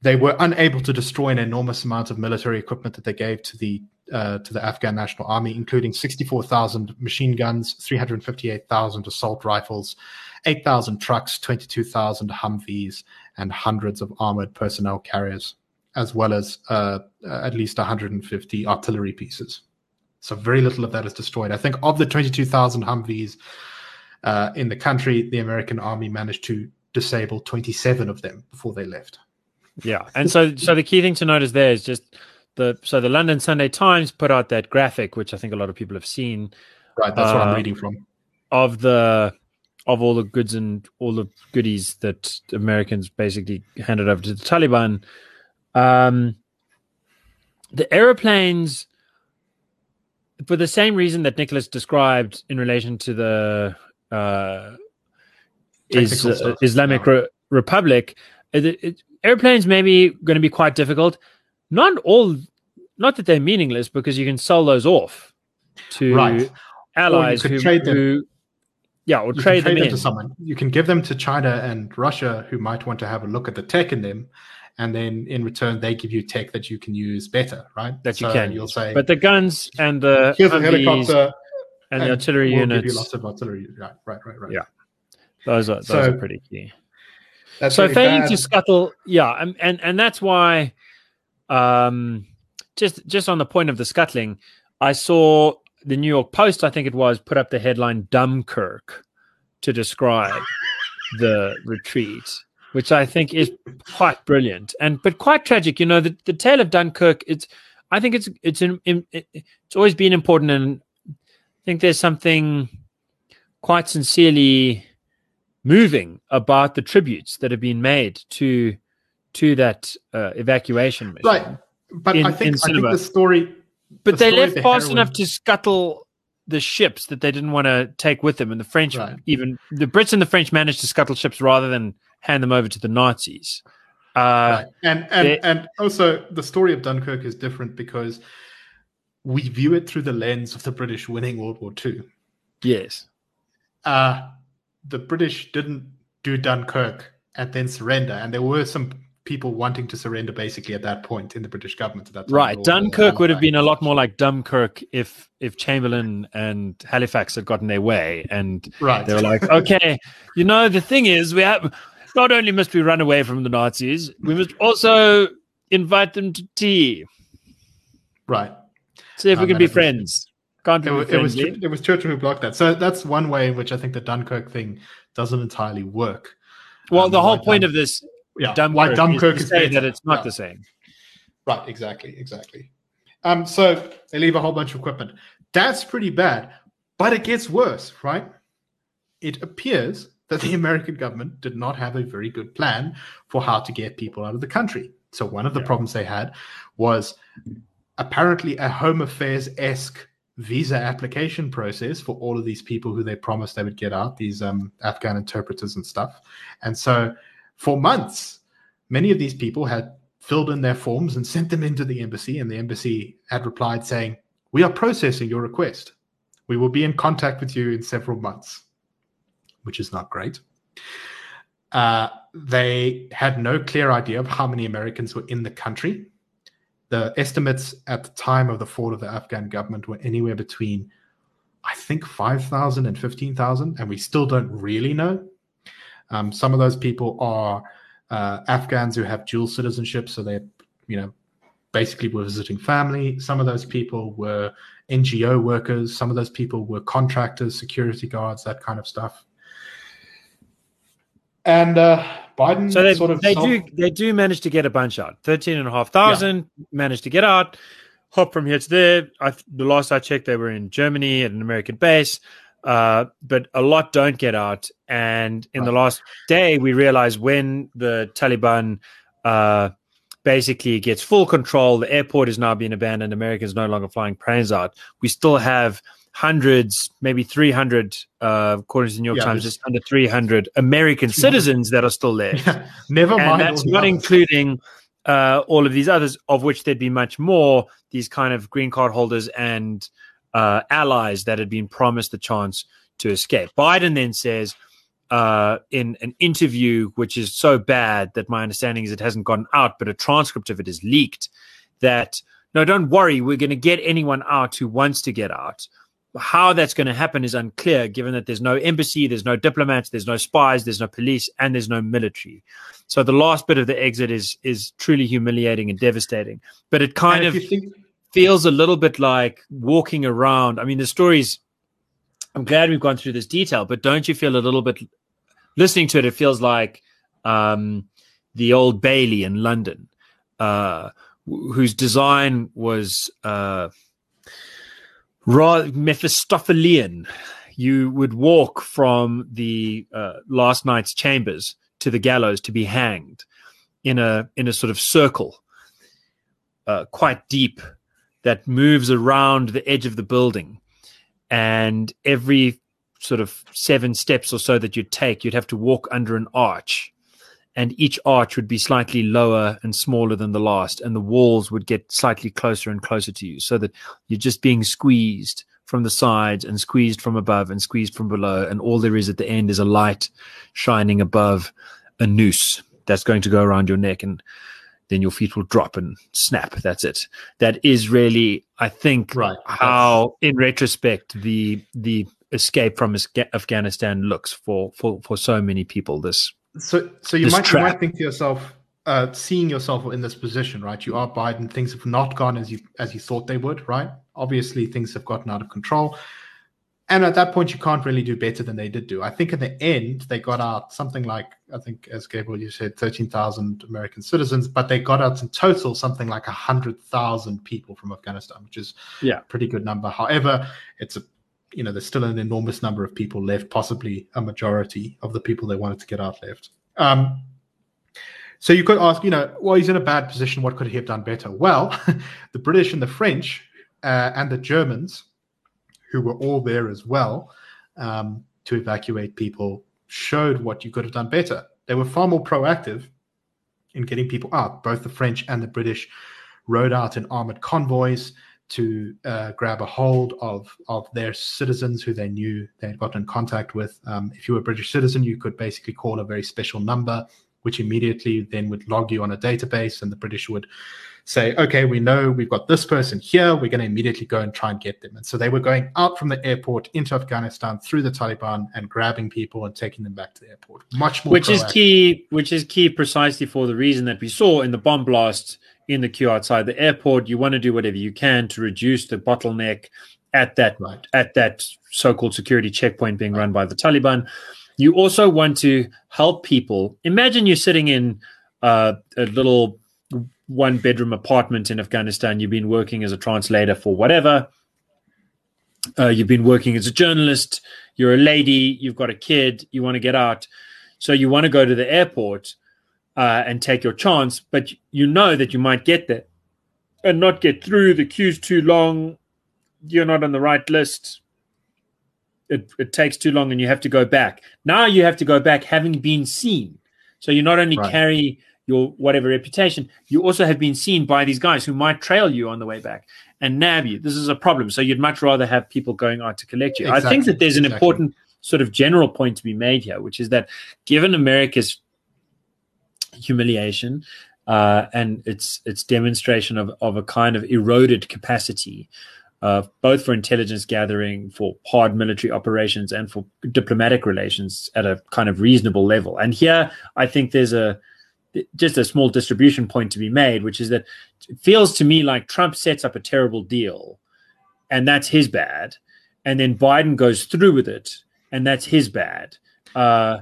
[SPEAKER 1] they were unable to destroy an enormous amount of military equipment that they gave to the uh, to the Afghan National Army, including 64,000 machine guns, 358,000 assault rifles, 8,000 trucks, 22,000 Humvees, and hundreds of armored personnel carriers, as well as uh, at least 150 artillery pieces. So very little of that is destroyed. I think of the 22,000 Humvees uh, in the country, the American Army managed to disable 27 of them before they left.
[SPEAKER 2] Yeah, and so so the key thing to notice there is just the so the London Sunday Times put out that graphic, which I think a lot of people have seen.
[SPEAKER 1] Right, that's uh, what I'm uh, reading from.
[SPEAKER 2] Of the of all the goods and all the goodies that Americans basically handed over to the Taliban. Um, the aeroplanes, for the same reason that Nicholas described in relation to the uh, is, uh, Islamic. Re- Republic, it, it, airplanes may be going to be quite difficult. Not all, not that they're meaningless because you can sell those off to right. allies who, who, yeah, or trade,
[SPEAKER 1] trade,
[SPEAKER 2] them, them
[SPEAKER 1] to someone. You can give them to China and Russia who might want to have a look at the tech in them. And then in return, they give you tech that you can use better, right?
[SPEAKER 2] That so you can. You'll say, but the guns and the
[SPEAKER 1] here's a helicopter
[SPEAKER 2] and, and the artillery we'll units.
[SPEAKER 1] Give you lots of artillery. Right, right, right, right.
[SPEAKER 2] Yeah, those are those so, are pretty key. So failing bad. to scuttle, yeah, and, and and that's why, um, just just on the point of the scuttling, I saw the New York Post, I think it was, put up the headline "Dunkirk" to describe the retreat, which I think is quite brilliant and but quite tragic. You know, the, the tale of Dunkirk. It's I think it's it's in, in, it's always been important, and I think there's something quite sincerely moving about the tributes that have been made to to that uh, evacuation mission.
[SPEAKER 1] Right, but in, I, think, I think the story.
[SPEAKER 2] But the they story left fast enough to scuttle the ships that they didn't want to take with them, and the French, right. even the Brits and the French, managed to scuttle ships rather than hand them over to the Nazis.
[SPEAKER 1] Uh, right. And and and also the story of Dunkirk is different because we view it through the lens of the British winning World War II.
[SPEAKER 2] Yes.
[SPEAKER 1] Uh, the British didn't do Dunkirk and then surrender, and there were some people wanting to surrender basically at that point in the British government. At that time,
[SPEAKER 2] right, Dunkirk would have been a lot more like Dunkirk if if Chamberlain and Halifax had gotten their way, and right. they were like, okay, you know, the thing is, we have not only must we run away from the Nazis, we must also invite them to tea.
[SPEAKER 1] Right.
[SPEAKER 2] See if um, we can be friends. Can't
[SPEAKER 1] it, it was it was Churchill who blocked that. So that's one way in which I think the Dunkirk thing doesn't entirely work.
[SPEAKER 2] Well, um, the whole point Dun- of this,
[SPEAKER 1] yeah, Dunkirk why Dunkirk is,
[SPEAKER 2] is say that it's not yeah. the same.
[SPEAKER 1] Right. Exactly. Exactly. Um. So they leave a whole bunch of equipment. That's pretty bad, but it gets worse, right? It appears that the American government did not have a very good plan for how to get people out of the country. So one of the yeah. problems they had was apparently a Home Affairs esque visa application process for all of these people who they promised they would get out, these um, Afghan interpreters and stuff. And so for months, many of these people had filled in their forms and sent them into the embassy, and the embassy had replied saying, We are processing your request. We will be in contact with you in several months, which is not great. Uh, they had no clear idea of how many Americans were in the country the estimates at the time of the fall of the Afghan government were anywhere between, I think, 5,000 and 15,000, and we still don't really know. Um, some of those people are uh, Afghans who have dual citizenship, so they, you know, basically were visiting family. Some of those people were NGO workers. Some of those people were contractors, security guards, that kind of stuff. And uh, Biden
[SPEAKER 2] so they,
[SPEAKER 1] sort of
[SPEAKER 2] they self- do they do manage to get a bunch out. Thirteen and a half thousand yeah. managed to get out. Hop from here to there. I, the last I checked, they were in Germany at an American base. Uh, but a lot don't get out. And in right. the last day, we realized when the Taliban uh, basically gets full control, the airport is now being abandoned, Americans no longer flying planes out. We still have hundreds, maybe 300, uh, according to the New York yeah, Times, just under 300 American citizens that are still there.
[SPEAKER 1] Yeah, never
[SPEAKER 2] and. That's not including uh, all of these others, of which there'd be much more, these kind of green card holders and uh, allies that had been promised the chance to escape. Biden then says uh, in an interview, which is so bad that my understanding is it hasn't gotten out, but a transcript of it is leaked, that no, don't worry, we're going to get anyone out who wants to get out. How that's going to happen is unclear, given that there's no embassy, there's no diplomats, there's no spies, there's no police, and there's no military. So the last bit of the exit is is truly humiliating and devastating. But it kind of think- feels a little bit like walking around. I mean, the stories. I'm glad we've gone through this detail, but don't you feel a little bit listening to it? It feels like um, the old Bailey in London, uh, whose design was uh, Mephistophelian. You would walk from the uh, last night's chambers to the gallows to be hanged in a in a sort of circle, uh, quite deep, that moves around the edge of the building, and every sort of seven steps or so that you'd take, you'd have to walk under an arch and each arch would be slightly lower and smaller than the last, and the walls would get slightly closer and closer to you, so that you're just being squeezed from the sides and squeezed from above and squeezed from below, and all there is at the end is a light shining above a noose that's going to go around your neck, and then your feet will drop and snap. That's it. That is really, I think, right. how, in retrospect, the the escape from Afghanistan looks for for for so many people. This
[SPEAKER 1] so, so you might you might think to yourself, uh, seeing yourself in this position, right? You are Biden. Things have not gone as you as you thought they would, right? Obviously, things have gotten out of control, and at that point, you can't really do better than they did do. I think in the end, they got out something like I think, as Gabriel you said, thirteen thousand American citizens, but they got out in total something like hundred thousand people from Afghanistan, which is
[SPEAKER 2] yeah,
[SPEAKER 1] pretty good number. However, it's a you know, there's still an enormous number of people left, possibly a majority of the people they wanted to get out left. Um, so you could ask, you know, well, he's in a bad position. What could he have done better? Well, the British and the French uh, and the Germans, who were all there as well um, to evacuate people, showed what you could have done better. They were far more proactive in getting people out. Both the French and the British rode out in armored convoys to uh, grab a hold of of their citizens who they knew they had gotten in contact with. Um, if you were a British citizen, you could basically call a very special number, which immediately then would log you on a database, and the British would say, "Okay, we know we've got this person here. We're going to immediately go and try and get them." And so they were going out from the airport into Afghanistan through the Taliban and grabbing people and taking them back to the airport. Much more,
[SPEAKER 2] which proactive. is key. Which is key precisely for the reason that we saw in the bomb blast in the queue outside the airport. You want to do whatever you can to reduce the bottleneck at that right. at that so-called security checkpoint being right. run by the Taliban. You also want to help people. Imagine you're sitting in uh, a little one bedroom apartment in Afghanistan. You've been working as a translator for whatever. Uh, you've been working as a journalist. You're a lady. You've got a kid. You want to get out. So you want to go to the airport uh, and take your chance, but you know that you might get there and not get through. The queue's too long. You're not on the right list. It, it takes too long and you have to go back. Now you have to go back having been seen. So you not only right. carry your whatever reputation, you also have been seen by these guys who might trail you on the way back and nab you. This is a problem. So you'd much rather have people going out to collect you. Exactly. I think that there's an exactly. important sort of general point to be made here, which is that given America's humiliation uh, and its its demonstration of, of a kind of eroded capacity, uh, both for intelligence gathering, for hard military operations, and for diplomatic relations at a kind of reasonable level. And here, I think there's a just a small distribution point to be made, which is that it feels to me like Trump sets up a terrible deal, and that's his bad, and then Biden goes through with it, and that's his bad. Uh,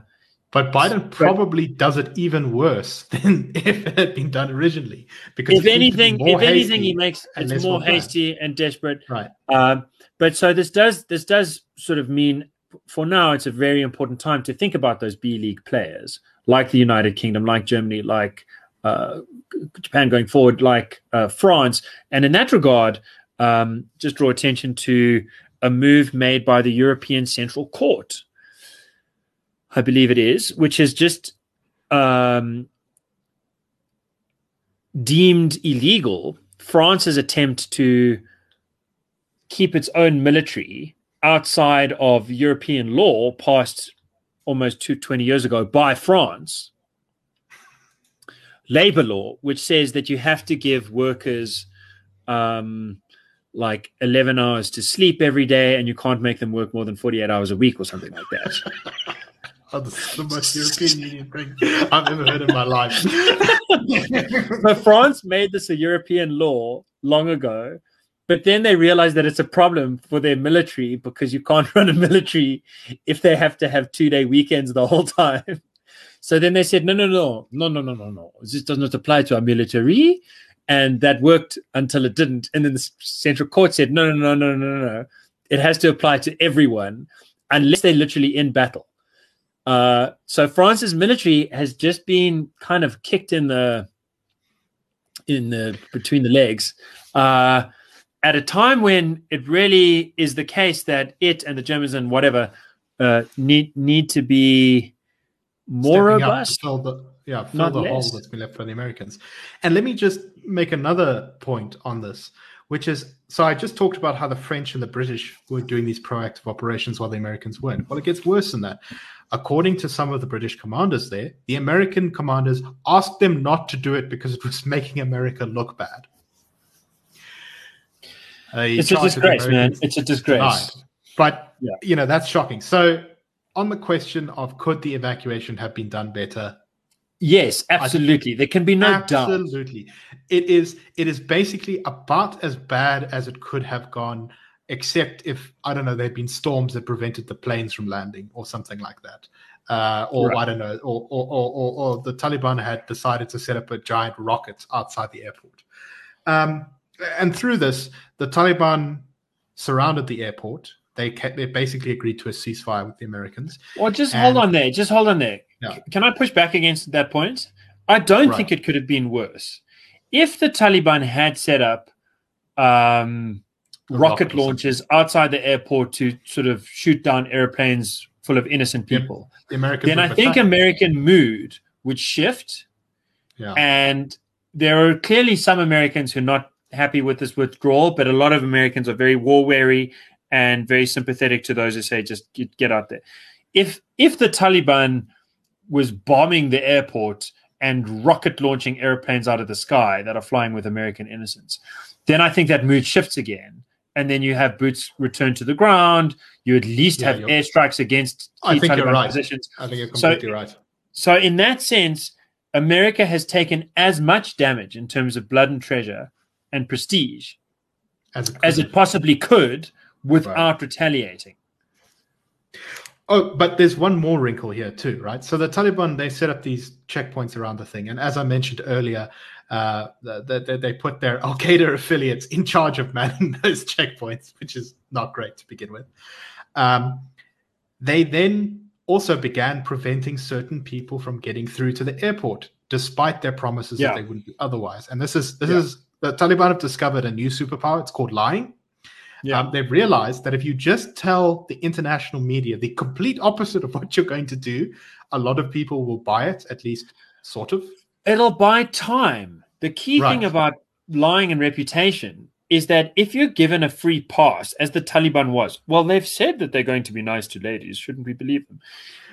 [SPEAKER 1] but Biden probably but, does it even worse than if it had been done originally.
[SPEAKER 2] Because if anything, if anything, he makes it more hasty and desperate.
[SPEAKER 1] Right.
[SPEAKER 2] Um, but so this does this does sort of mean for now it's a very important time to think about those B League players like the United Kingdom, like Germany, like uh, Japan going forward, like uh, France, and in that regard, um, just draw attention to a move made by the European Central Court I believe it is, which is just um, deemed illegal France's attempt to keep its own military outside of European law passed almost two, 20 years ago by France, labor law, which says that you have to give workers um, like 11 hours to sleep every day and you can't make them work more than 48 hours a week or something like that.
[SPEAKER 1] is the most European Union thing I've ever heard in my life.
[SPEAKER 2] so France made this a European law long ago but then they realize that it's a problem for their military because you can't run a military if they have to have two day weekends the whole time. So then they said, no, no, no, no, no, no, no, no. This does not apply to our military. And that worked until it didn't. And then the central court said, no, no, no, no, no, no. It has to apply to everyone unless they're literally in battle. Uh, so France's military has just been kind of kicked in the in the between the legs. Uh, at a time when it really is the case that it and the Germans and whatever uh, need need to be more Stepping robust.
[SPEAKER 1] fill the, yeah, fill the less. hole that's been left by the Americans. And let me just make another point on this, which is so I just talked about how the French and the British were doing these proactive operations while the Americans weren't. Well, it gets worse than that. According to some of the British commanders there, the American commanders asked them not to do it because it was making America look bad.
[SPEAKER 2] Uh, it's a disgrace, man. It's a disgrace. Denied.
[SPEAKER 1] But yeah. you know that's shocking. So, on the question of could the evacuation have been done better?
[SPEAKER 2] Yes, absolutely. There can be no
[SPEAKER 1] absolutely. doubt. Absolutely, it is. It is basically about as bad as it could have gone, except if I don't know there'd been storms that prevented the planes from landing or something like that. Uh, or right. I don't know, or or, or or, the Taliban had decided to set up a giant rocket outside the airport. Um, and through this, the Taliban surrounded the airport. They kept, they basically agreed to a ceasefire with the Americans.
[SPEAKER 2] Well, just and, hold on there. Just hold on there. Yeah. Can I push back against that point? I don't right. think it could have been worse. If the Taliban had set up um, rocket, rocket launches outside the airport to sort of shoot down airplanes full of innocent people, the Americans then I think American mood would shift. Yeah. And there are clearly some Americans who are not happy with this withdrawal, but a lot of Americans are very war weary and very sympathetic to those who say just get, get out there. If if the Taliban was bombing the airport and rocket launching airplanes out of the sky that are flying with American innocents, then I think that mood shifts again. And then you have boots returned to the ground. You at least yeah, have airstrikes against key
[SPEAKER 1] I think Taliban you're right. positions. I think you're completely so, right.
[SPEAKER 2] So in that sense, America has taken as much damage in terms of blood and treasure and prestige as it, as it possibly could without right. retaliating.
[SPEAKER 1] Oh, but there's one more wrinkle here too, right? So the Taliban they set up these checkpoints around the thing, and as I mentioned earlier, uh, the, the, they put their Al Qaeda affiliates in charge of manning those checkpoints, which is not great to begin with. Um, they then also began preventing certain people from getting through to the airport, despite their promises yeah. that they wouldn't be otherwise. And this is this yeah. is the Taliban have discovered a new superpower. It's called lying. Yeah. Um, they've realized that if you just tell the international media the complete opposite of what you're going to do, a lot of people will buy it, at least sort of.
[SPEAKER 2] It'll buy time. The key right. thing about lying and reputation is that if you're given a free pass, as the Taliban was, well, they've said that they're going to be nice to ladies. Shouldn't we believe them?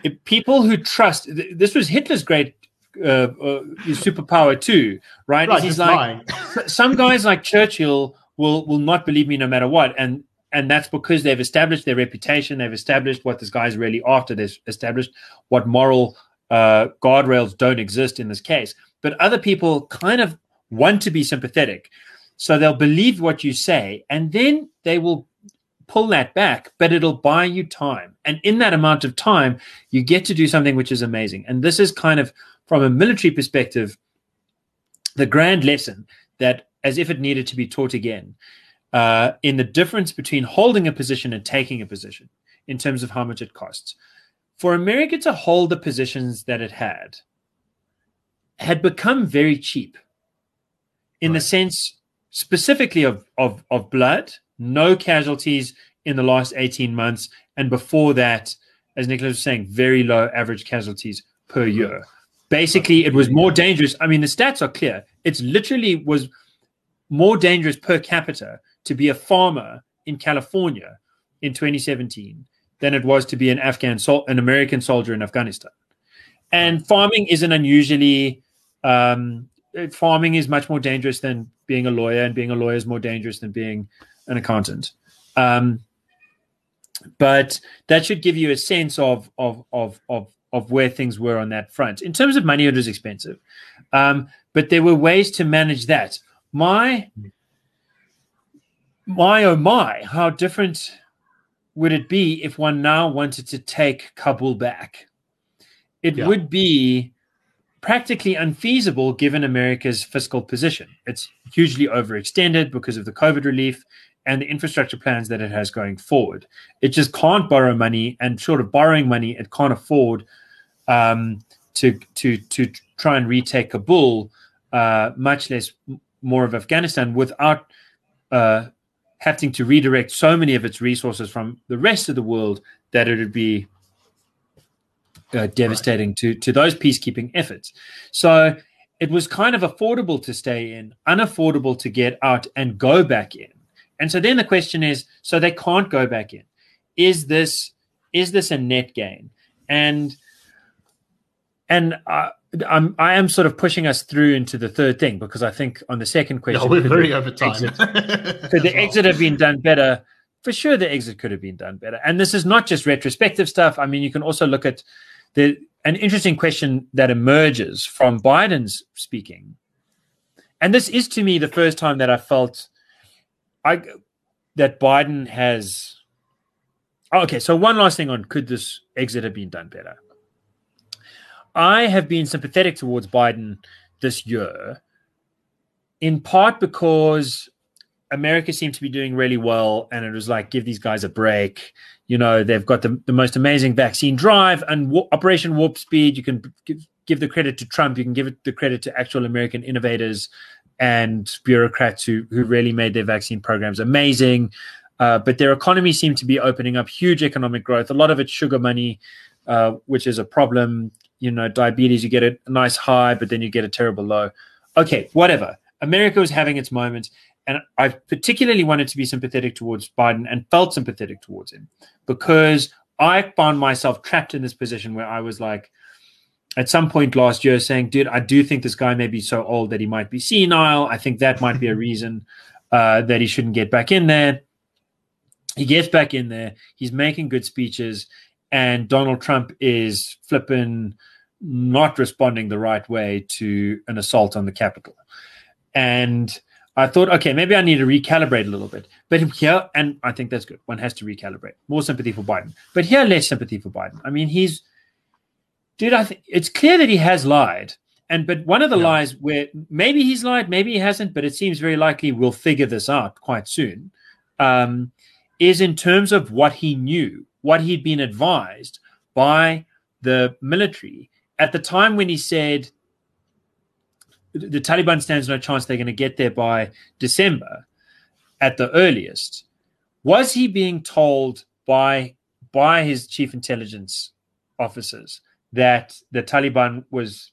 [SPEAKER 2] If people who trust, this was Hitler's great uh, uh, superpower too, right? right he's like some guys like Churchill will will not believe me no matter what, and and that's because they've established their reputation, they've established what this guy's really after, they've established what moral uh, guardrails don't exist in this case. But other people kind of want to be sympathetic, so they'll believe what you say, and then they will pull that back, but it'll buy you time. And in that amount of time, you get to do something which is amazing. And this is kind of from a military perspective, the grand lesson that, as if it needed to be taught again, uh, in the difference between holding a position and taking a position in terms of how much it costs. For America to hold the positions that it had, had become very cheap in right. the sense specifically of, of, of blood, no casualties in the last 18 months. And before that, as Nicholas was saying, very low average casualties per year. Basically, it was more dangerous. I mean, the stats are clear. It's literally was more dangerous per capita to be a farmer in California in 2017 than it was to be an Afghan sol- an American soldier in Afghanistan. And farming isn't unusually um, farming is much more dangerous than being a lawyer, and being a lawyer is more dangerous than being an accountant. Um, but that should give you a sense of of of of of where things were on that front. In terms of money, it was expensive, um, but there were ways to manage that. My my oh my, how different would it be if one now wanted to take Kabul back? It yeah. would be practically unfeasible given America's fiscal position. It's hugely overextended because of the COVID relief and the infrastructure plans that it has going forward. It just can't borrow money, and short of borrowing money, it can't afford um, to to to try and retake Kabul, uh, much less more of Afghanistan, without uh, having to redirect so many of its resources from the rest of the world that it would be uh, devastating right. to to those peacekeeping efforts. So it was kind of affordable to stay in, unaffordable to get out and go back in. And so then the question is, so they can't go back in. Is this is this a net gain? And and uh, I'm I am sort of pushing us through into the third thing because I think on the second question,
[SPEAKER 1] yeah, we're very over time.
[SPEAKER 2] Exit, could the well. exit have been done better? For sure, the exit could have been done better. And this is not just retrospective stuff. I mean, you can also look at the an interesting question that emerges from Biden's speaking. And this is to me the first time that I felt I that Biden has. Oh, okay, so one last thing on could this exit have been done better? I have been sympathetic towards Biden this year, in part because America seemed to be doing really well, and it was like, give these guys a break. You know, they've got the, the most amazing vaccine drive and Operation Warp Speed. You can give, give the credit to Trump. You can give it the credit to actual American innovators and bureaucrats who who really made their vaccine programs amazing. Uh, but their economy seemed to be opening up huge economic growth. A lot of it's sugar money, uh, which is a problem. You know, diabetes, you get a nice high, but then you get a terrible low. Okay, whatever. America was having its moments, and I particularly wanted to be sympathetic towards Biden and felt sympathetic towards him because I found myself trapped in this position where I was like, at some point last year saying, dude, I do think this guy may be so old that he might be senile. I think that might be a reason uh, that he shouldn't get back in there. He gets back in there. He's making good speeches, and Donald Trump is flipping, not responding the right way to an assault on the Capitol. And I thought, okay, maybe I need to recalibrate a little bit. But here, and I think that's good. One has to recalibrate. More sympathy for Biden. But here, less sympathy for Biden. I mean, he's dude, I think it's clear that he has lied. And but one of the yeah. lies where maybe he's lied, maybe he hasn't, but it seems very likely we'll figure this out quite soon. Um, is in terms of what he knew, what he'd been advised by the military at the time when he said the Taliban stands no chance they're going to get there by December at the earliest. Was he being told by by his chief intelligence officers that the Taliban was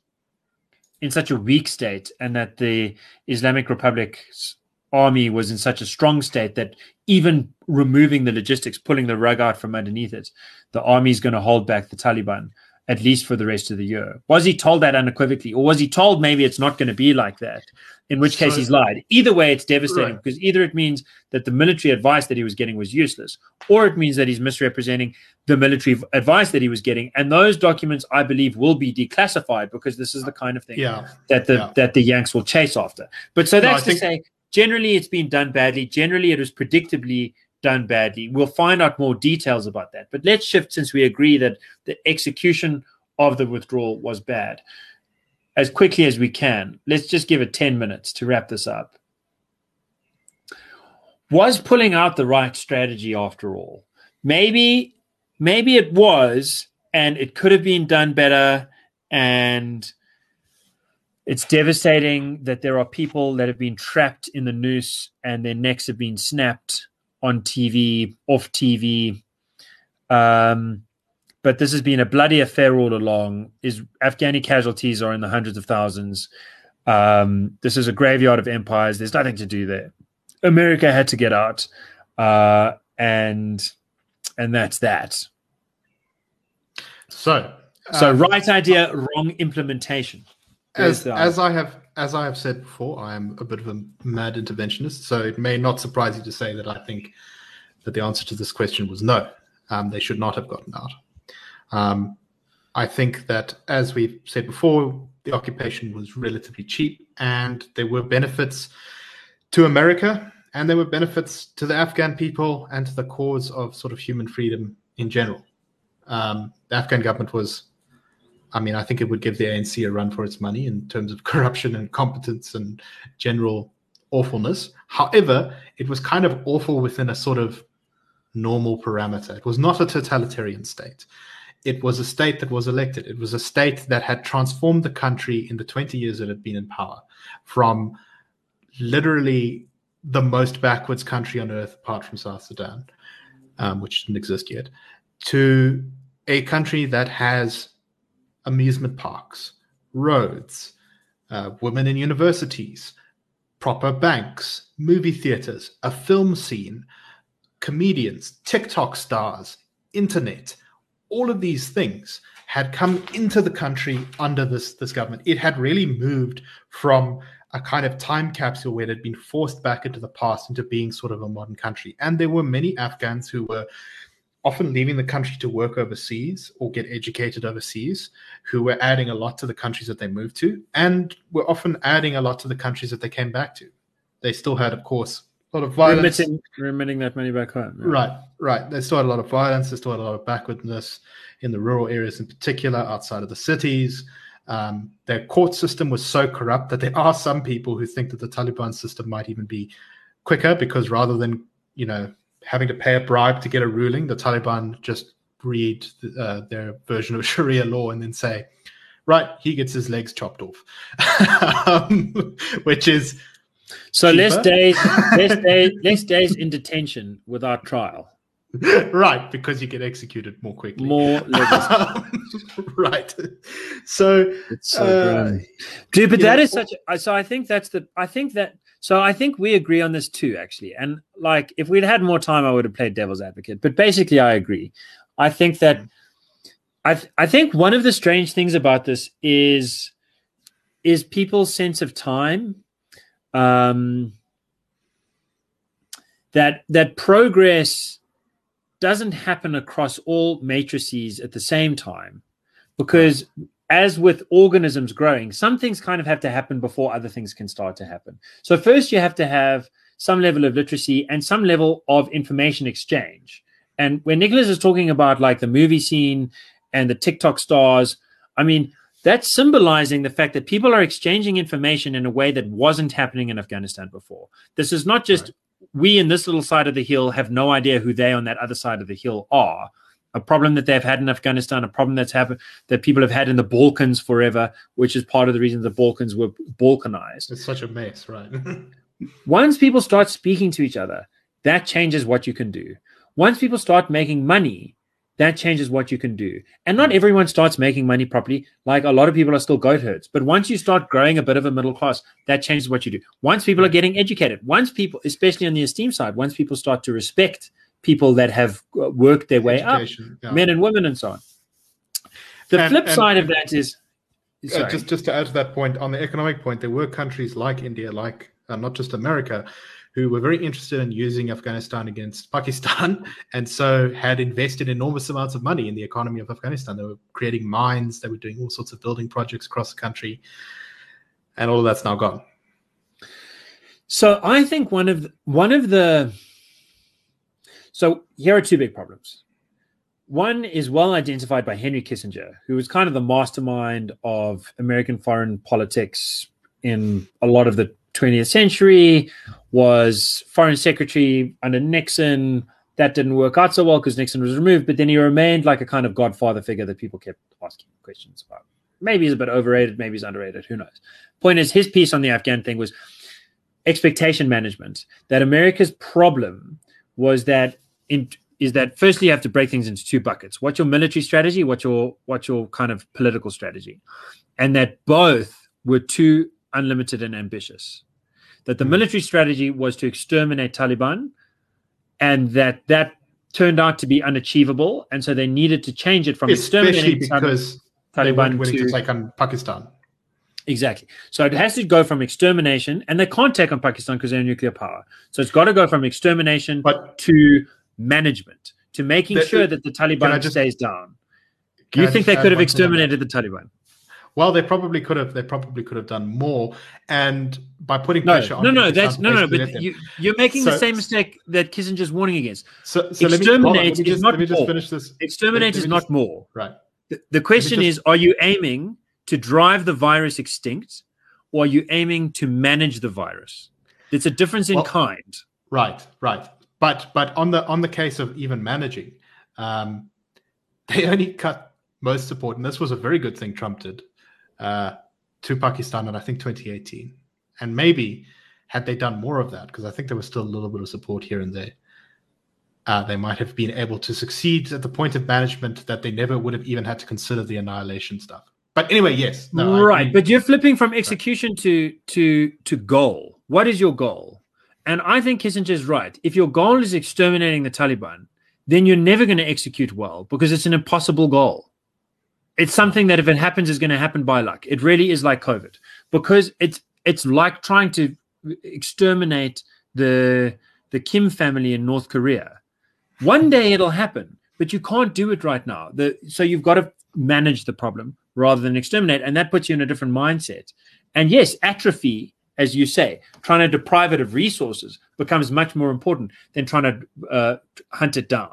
[SPEAKER 2] in such a weak state and that the Islamic Republic's army was in such a strong state that even removing the logistics, pulling the rug out from underneath it, the army is going to hold back the Taliban at least for the rest of the year. Was he told that unequivocally, or was he told maybe it's not going to be like that? In which case so, he's lied. Either way, it's devastating right. because either it means that the military advice that he was getting was useless, or it means that he's misrepresenting the military advice that he was getting. And those documents, I believe, will be declassified because this is the kind of thing
[SPEAKER 1] yeah.
[SPEAKER 2] that the
[SPEAKER 1] yeah.
[SPEAKER 2] that the Yanks will chase after. But so that's no, to think- say, generally it's been done badly. Generally, it was predictably done badly. We'll find out more details about that. But let's shift since we agree that the execution of the withdrawal was bad as quickly as we can. Let's just give it 10 minutes to wrap this up. Was pulling out the right strategy after all? Maybe maybe it was and it could have been done better and it's devastating that there are people that have been trapped in the noose and their necks have been snapped on TV, off TV. Um, but this has been a bloody affair all along. Is Afghani casualties are in the hundreds of thousands. Um, this is a graveyard of empires. There's nothing to do there. America had to get out, uh, and and that's that.
[SPEAKER 1] So,
[SPEAKER 2] so um, right idea, wrong implementation.
[SPEAKER 1] As, as I have as I have said before, I am a bit of a mad interventionist, so it may not surprise you to say that I think that the answer to this question was no. Um, they should not have gotten out. Um, I think that, as we've said before, the occupation was relatively cheap, and there were benefits to America, and there were benefits to the Afghan people and to the cause of sort of human freedom in general. Um, the Afghan government was I mean, I think it would give the ANC a run for its money in terms of corruption and competence and general awfulness. However, it was kind of awful within a sort of normal parameter. It was not a totalitarian state. It was a state that was elected. It was a state that had transformed the country in the 20 years it had been in power from literally the most backwards country on earth, apart from South Sudan, um, which didn't exist yet, to a country that has amusement parks, roads, uh, women in universities, proper banks, movie theaters, a film scene, comedians, TikTok stars, internet, all of these things had come into the country under this, this government. It had really moved from a kind of time capsule where it had been forced back into the past into being sort of a modern country. And there were many Afghans who were often leaving the country to work overseas or get educated overseas, who were adding a lot to the countries that they moved to, and were often adding a lot to the countries that they came back to. They still had, of course, a lot of violence.
[SPEAKER 2] Remitting, remitting that money back home.
[SPEAKER 1] Yeah. Right, right. They still had a lot of violence. They still had a lot of backwardness in the rural areas, in particular, outside of the cities. Um, their court system was so corrupt that there are some people who think that the Taliban system might even be quicker because rather than you know having to pay a bribe to get a ruling. The Taliban just read uh, their version of Sharia law and then say, right, he gets his legs chopped off, um, which is
[SPEAKER 2] so cheaper. less days, less days, less days in detention without trial.
[SPEAKER 1] right, because you get executed more quickly.
[SPEAKER 2] More
[SPEAKER 1] right. So,
[SPEAKER 2] it's so uh, dude, but that know, is such. A, so I think that's the. I think that so I think we agree on this too, actually. And like, if we'd had more time, I would have played devil's advocate. But basically, I agree. I think that I th- I think one of the strange things about this is is people's sense of time. Um, that that progress doesn't happen across all matrices at the same time because as with organisms growing, some things kind of have to happen before other things can start to happen. So, first, you have to have some level of literacy and some level of information exchange. And when Nicholas is talking about like the movie scene and the TikTok stars, I mean, that's symbolizing the fact that people are exchanging information in a way that wasn't happening in Afghanistan before. This is not just right. we in this little side of the hill have no idea who they on that other side of the hill are a problem that they've had in Afghanistan, a problem that's happened that people have had in the Balkans forever, which is part of the reason the Balkans were Balkanized.
[SPEAKER 1] It's such a mess, right?
[SPEAKER 2] Once people start speaking to each other, that changes what you can do. Once people start making money, that changes what you can do. And not hmm. everyone starts making money properly. Like a lot of people are still goat herds. But once you start growing a bit of a middle class, that changes what you do. Once people are hmm. getting educated, once people, especially on the esteem side, once people start to respect people that have uh, worked their way Education, up, yeah. men and women, and so on. The and, flip and, side of that is
[SPEAKER 1] uh, just just to add to that point on the economic point, there were countries like India, like uh, not just America, who were very interested in using Afghanistan against Pakistan, and so had invested enormous amounts of money in the economy of Afghanistan. They were creating mines, they were doing all sorts of building projects across the country, and all of that's now gone.
[SPEAKER 2] So I think one of one of the so here are two big problems. One is well identified by Henry Kissinger, who was kind of the mastermind of American foreign politics in a lot of the 20th century, was foreign secretary under Nixon. That didn't work out so well because Nixon was removed, but then he remained like a kind of godfather figure that people kept asking questions about. Maybe he's a bit overrated, maybe he's underrated, who knows. Point is, his piece on the Afghan thing was expectation management, that America's problem was that in is that firstly you have to break things into two buckets. What's your military strategy? What's your what's your kind of political strategy? And that both were too unlimited and ambitious. That the
[SPEAKER 1] Mm.
[SPEAKER 2] military strategy was to exterminate Taliban, and that that turned out to be unachievable, and so they needed to change it from
[SPEAKER 1] Especially
[SPEAKER 2] exterminating
[SPEAKER 1] because they
[SPEAKER 2] Taliban
[SPEAKER 1] willing
[SPEAKER 2] to
[SPEAKER 1] to take on Pakistan.
[SPEAKER 2] Exactly. So it has to go from extermination, and they can't take on Pakistan because they're a nuclear power. So it's got to go from extermination
[SPEAKER 1] But
[SPEAKER 2] to management, to making
[SPEAKER 1] The-
[SPEAKER 2] sure that the Taliban
[SPEAKER 1] just-
[SPEAKER 2] stays down.
[SPEAKER 1] can
[SPEAKER 2] you think they could have
[SPEAKER 1] one thing on that?
[SPEAKER 2] exterminated the Taliban?
[SPEAKER 1] Well, they probably could have. They probably could have done more, and by putting
[SPEAKER 2] No,
[SPEAKER 1] pressure on
[SPEAKER 2] no, no. That's no, no. But you, you're making the same mistake that Kissinger's warning against.
[SPEAKER 1] so, so let me, on, let
[SPEAKER 2] exterminate
[SPEAKER 1] me
[SPEAKER 2] is
[SPEAKER 1] just,
[SPEAKER 2] not
[SPEAKER 1] let me just
[SPEAKER 2] more.
[SPEAKER 1] finish this.
[SPEAKER 2] Exterminate is not more.
[SPEAKER 1] Right.
[SPEAKER 2] The, the question
[SPEAKER 1] just-
[SPEAKER 2] is: Are you aiming to drive the virus extinct, or are you aiming to manage the virus? It's a difference in
[SPEAKER 1] Well-
[SPEAKER 2] kind.
[SPEAKER 1] Right, right. But but on the on the case of even managing, um, they only cut most support, and this was a very good thing Trump did uh, to Pakistan in I think 2018. And maybe had they done more of that, because I think there was still a little bit of support here and there, uh, they might have been able to succeed at the point of management that they never would have even had to consider the annihilation stuff. But anyway, yes, no,
[SPEAKER 2] right, but you're flipping from execution to to to goal. What is your goal? And I think Kissinger's right. If your goal is exterminating the Taliban, then you're never going to execute well because it's an impossible goal. It's something that if it happens is going to happen by luck. It really is like COVID because it's it's like trying to exterminate the the Kim family in North Korea. One day it'll happen, but you can't do it right now. The, so you've got to manage the problem rather than exterminate, and that puts you in a different mindset. And yes, atrophy, as you say, trying to deprive it of resources becomes much more important than trying to uh, hunt it down.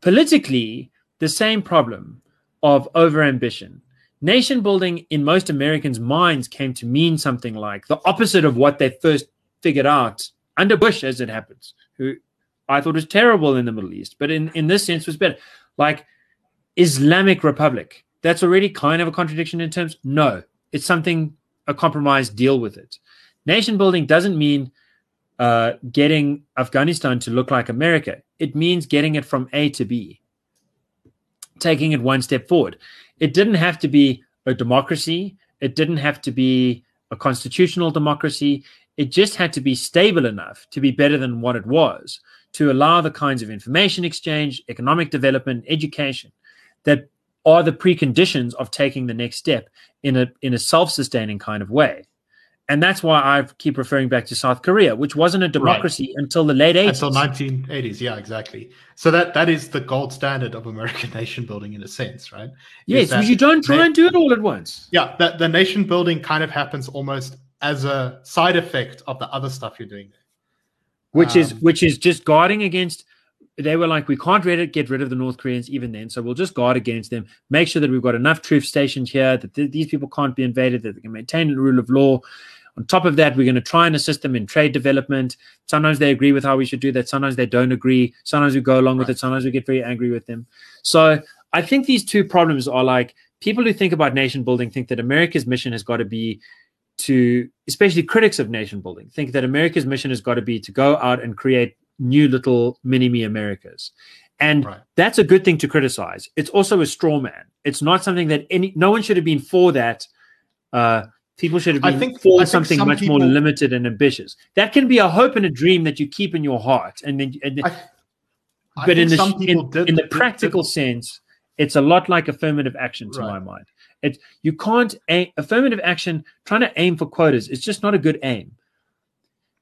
[SPEAKER 2] Politically, the same problem of overambition. Nation building in most Americans' minds came to mean something like the opposite of what they first figured out under Bush, as it happens, who I thought was terrible in the Middle East, but in, in this sense was better. Like Islamic Republic. That's already kind of a contradiction in terms. No, it's something a compromise. Deal with it. Nation building doesn't mean uh, getting Afghanistan to look like America. It means getting it from A to B, taking it one step forward. It didn't have to be a democracy. It didn't have to be a constitutional democracy. It just had to be stable enough to be better than what it was to allow the kinds of information exchange, economic development, education that are the preconditions of taking the next step in a in a self-sustaining kind of way. And that's why I keep referring back to South Korea, which wasn't a democracy until the late 80s.
[SPEAKER 1] until 1980s yeah exactly so that that is the gold standard of american nation building in a sense right
[SPEAKER 2] yes,
[SPEAKER 1] Is that
[SPEAKER 2] you don't try and do it all at once.
[SPEAKER 1] yeah that the nation building kind of happens almost as a side effect of the other stuff you're doing there
[SPEAKER 2] which is
[SPEAKER 1] Um,
[SPEAKER 2] which is just guarding against they were like we can't get rid of the north koreans even then so we'll just guard against them. Make sure that we've got enough troops stationed here that th- these people can't be invaded that they can maintain the rule of law. On top of that we're going to try and assist them in trade development. Sometimes they agree with how we should do that sometimes they don't agree. Sometimes we go along with it sometimes we get very angry with them. So i think these two problems are like people who think about nation building think that america's mission has got to be to especially critics of nation building think that America's mission has got to be to go out and create new little mini me Americas. And
[SPEAKER 1] Right.
[SPEAKER 2] that's a good thing to criticize. It's also a straw man. It's not something that any no one should have been for that. Uh, people should have
[SPEAKER 1] I
[SPEAKER 2] been
[SPEAKER 1] think-
[SPEAKER 2] for
[SPEAKER 1] I
[SPEAKER 2] something
[SPEAKER 1] some
[SPEAKER 2] much more limited and ambitious. That can be a hope and a dream that you keep in your heart. And then and
[SPEAKER 1] I- I
[SPEAKER 2] but in the, in,
[SPEAKER 1] did-
[SPEAKER 2] in the
[SPEAKER 1] did-
[SPEAKER 2] practical
[SPEAKER 1] did-
[SPEAKER 2] sense, it's a lot like affirmative action to
[SPEAKER 1] Right.
[SPEAKER 2] my mind. It you can't aim, affirmative action trying to aim for quotas. It's just not a good aim.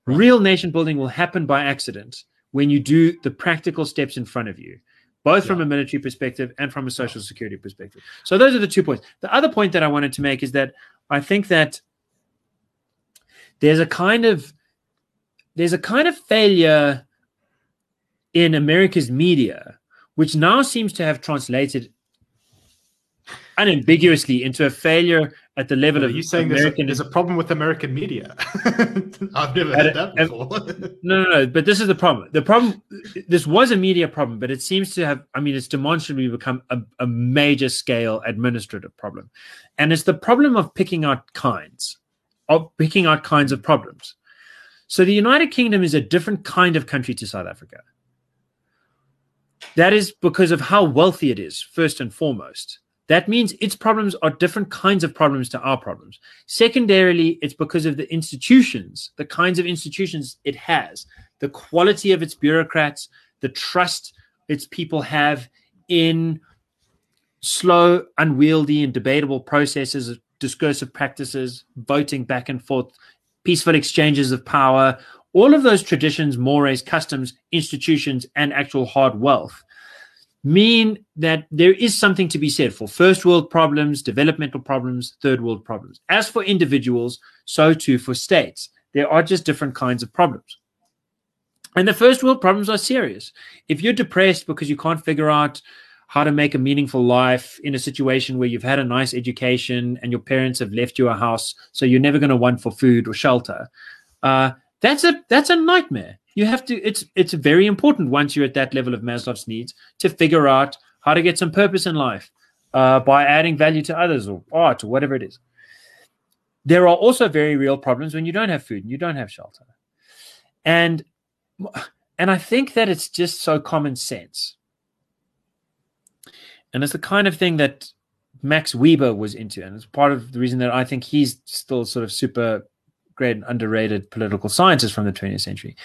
[SPEAKER 1] Right.
[SPEAKER 2] Real nation building will happen by accident when you do the practical steps in front of you, both from a military perspective and from a social security perspective. So those are the two points. The other point that I wanted to make is that I think that there's a kind of there's a kind of failure in America's media, which now seems to have translated unambiguously into a failure at the level of
[SPEAKER 1] you saying there's a, there's a problem with American media? I've never
[SPEAKER 2] Had
[SPEAKER 1] heard that before.
[SPEAKER 2] no, no, no. But this is the problem. The problem. This was a media problem, but it seems to have. I mean, it's demonstrably become a, a major scale administrative problem, and it's the problem of picking out kinds, of picking out kinds of problems. So the United Kingdom is a different kind of country to South Africa. that is because of how wealthy it is, first and foremost. That means its problems are different kinds of problems to our problems. Secondarily, it's because of the institutions, the kinds of institutions it has, the quality of its bureaucrats, the trust its people have in slow, unwieldy, and debatable processes, discursive practices, voting back and forth, peaceful exchanges of power, all of those traditions, mores, customs, institutions, and actual hard wealth mean that there is something to be said for first world problems, developmental problems, third world problems. As for individuals, so too for states. There are just different kinds of problems. And the first world problems are serious. If you're depressed because you can't figure out how to make a meaningful life in a situation where you've had a nice education and your parents have left you a house, so you're never going to want for food or shelter, uh, that's a that's a nightmare. You have to. It's it's very important once you're at that level of Maslow's needs to figure out how to get some purpose in life uh, by adding value to others or art or whatever it is. There are also very real problems when you don't have food and you don't have shelter, and and I think that it's just so common sense, and it's the kind of thing that Max Weber was into, and it's part of the reason that I think he's still sort of super great and underrated political scientists from the 20th century,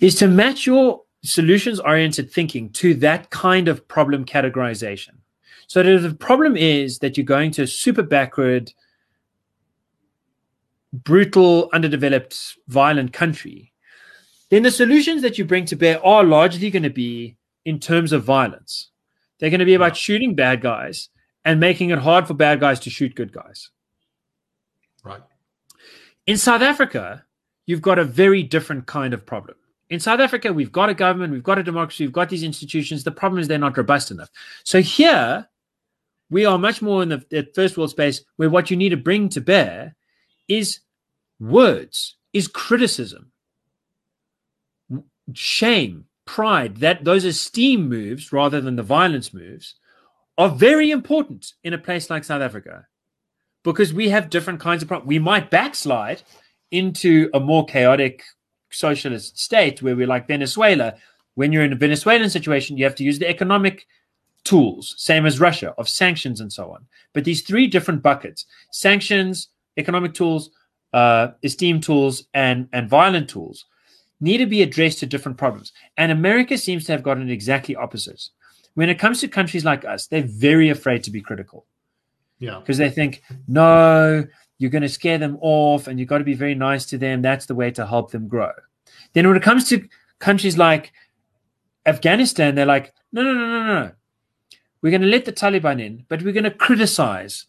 [SPEAKER 2] is to match your solutions oriented thinking to that kind of problem categorization. So that if the problem is that you're going to a super backward, brutal, underdeveloped, violent country, then the solutions that you bring to bear are largely going to be in terms of violence. They're going to be about shooting bad guys and making it hard for bad guys to shoot good guys.
[SPEAKER 1] Right.
[SPEAKER 2] In South Africa, you've got a very different kind of problem. In South Africa, we've got a government, we've got a democracy, we've got these institutions. The problem is they're not robust enough. So here, we are much more in the, first world space where what you need to bring to bear is words, is criticism, shame, pride. That those esteem moves rather than the violence moves are very important in a place like South Africa because we have different kinds of problems. We might backslide into a more chaotic socialist state where we're like Venezuela. When you're in a Venezuelan situation, you have to use the economic tools, same as Russia, of sanctions and so on. But these three different buckets sanctions, economic tools, uh, esteem tools, and, and violent tools need to be addressed to different problems. And America seems to have gotten exactly opposite. When it comes to countries like us, they're very afraid to be critical.
[SPEAKER 1] Yeah.
[SPEAKER 2] Because they think, no, you're going to scare them off and you've got to be very nice to them. That's the way to help them grow. Then when it comes to countries like Afghanistan, they're like, no, no, no, no, no. We're going to let the Taliban in, but we're going to criticize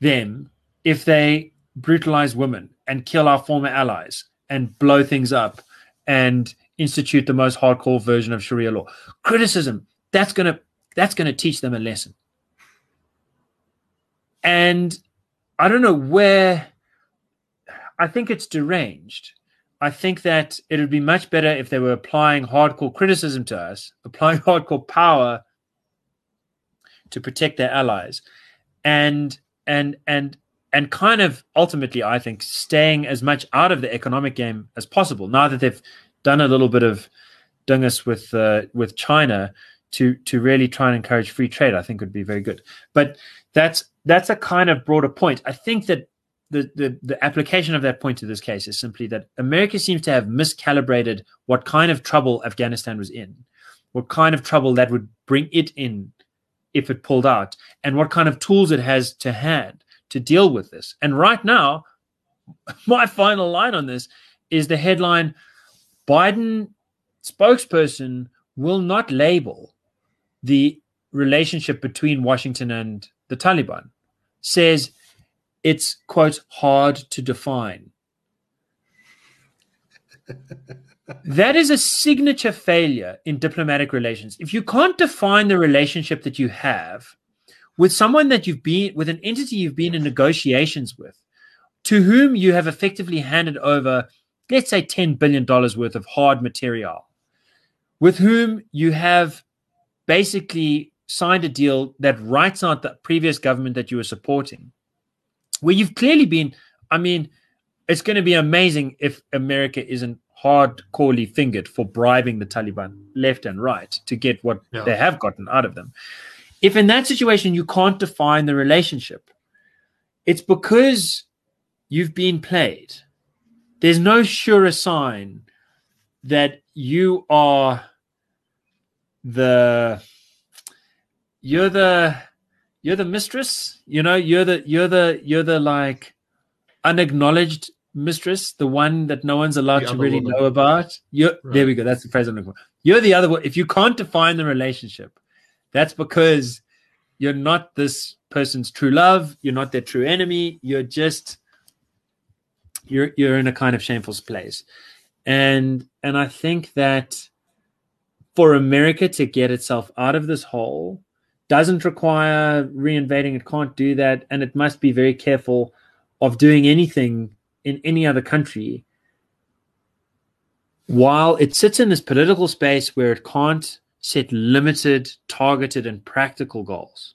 [SPEAKER 2] them if they brutalize women and kill our former allies and blow things up and institute the most hardcore version of Sharia law. Criticism, that's going to that's going to teach them a lesson. And I don't know where I think it's deranged. I think that it would be much better if they were applying hardcore criticism to us, applying hardcore power to protect their allies, and and and and kind of ultimately, I think, staying as much out of the economic game as possible. Now that they've done a little bit of dungus with uh, with China to to really try and encourage free trade, I think would be very good. But that's that's a kind of broader point. I think that the, the, the application of that point to this case is simply that America seems to have miscalibrated what kind of trouble Afghanistan was in, what kind of trouble that would bring it in if it pulled out, and what kind of tools it has to hand to deal with this. And right now, my final line on this is the headline Biden spokesperson will not label the relationship between Washington and the Taliban, says it's, quote, hard to define. that is a signature failure in diplomatic relations. If you can't define the relationship that you have with someone that you've been, with an entity you've been in negotiations with, to whom you have effectively handed over, let's say, $10 billion worth of hard material, with whom you have basically signed a deal that writes out the previous government that you were supporting, where you've clearly been, I mean, it's going to be amazing if America isn't hardcorely fingered for bribing the Taliban left and right to get what
[SPEAKER 1] Yeah.
[SPEAKER 2] they have gotten out of them. If in that situation you can't define the relationship, it's because you've been played. There's no surer sign that you are the you're the you're the mistress you know you're the you're the you're the like unacknowledged mistress the one that no one's allowed
[SPEAKER 1] The
[SPEAKER 2] to really
[SPEAKER 1] woman.
[SPEAKER 2] know about. You're there we go that's the phrase i'm looking for. You're the other one if you can't define the relationship that's because you're not this person's true love you're not their true enemy you're just you're you're in a kind of shameful place. And and i think that for america to get itself out of this hole doesn't require reinvading it can't do that and it must be very careful of doing anything in any other country. While it sits in this political space where it can't set limited targeted and practical goals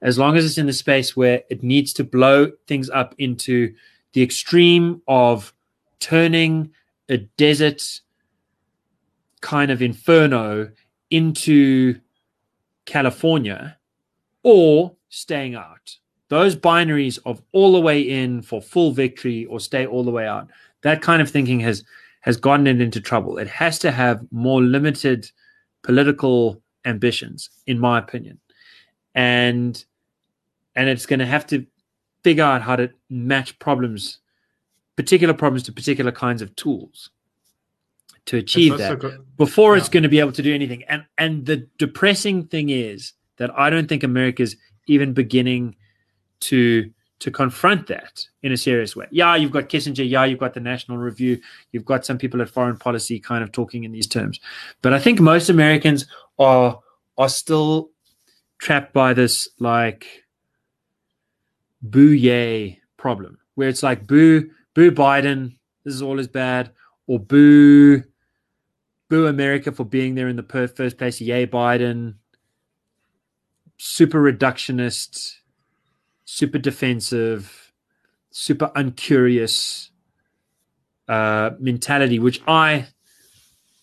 [SPEAKER 2] as long as it's in the space where it needs to blow things up into the extreme of turning a desert kind of inferno into California or staying out. Those binaries of all the way in for full victory or stay all the way out. That kind of thinking has has gotten it into trouble. It has to have more limited political ambitions, in my opinion. And and it's going to have to figure out how to match problems, particular problems to particular kinds of tools to achieve that before it's going to be able to do anything. And and the depressing thing is that I don't think America's even beginning to to confront that in a serious way. Yeah, you've got Kissinger. Yeah, you've got the National Review. You've got some people at Foreign Policy kind of talking in these terms. But I think most Americans are are still trapped by this like boo yay problem, where it's like boo boo Biden, this is all is bad, or boo boo America for being there in the per- first place. Yay, Biden. Super reductionist, super defensive, super uncurious uh, mentality, which I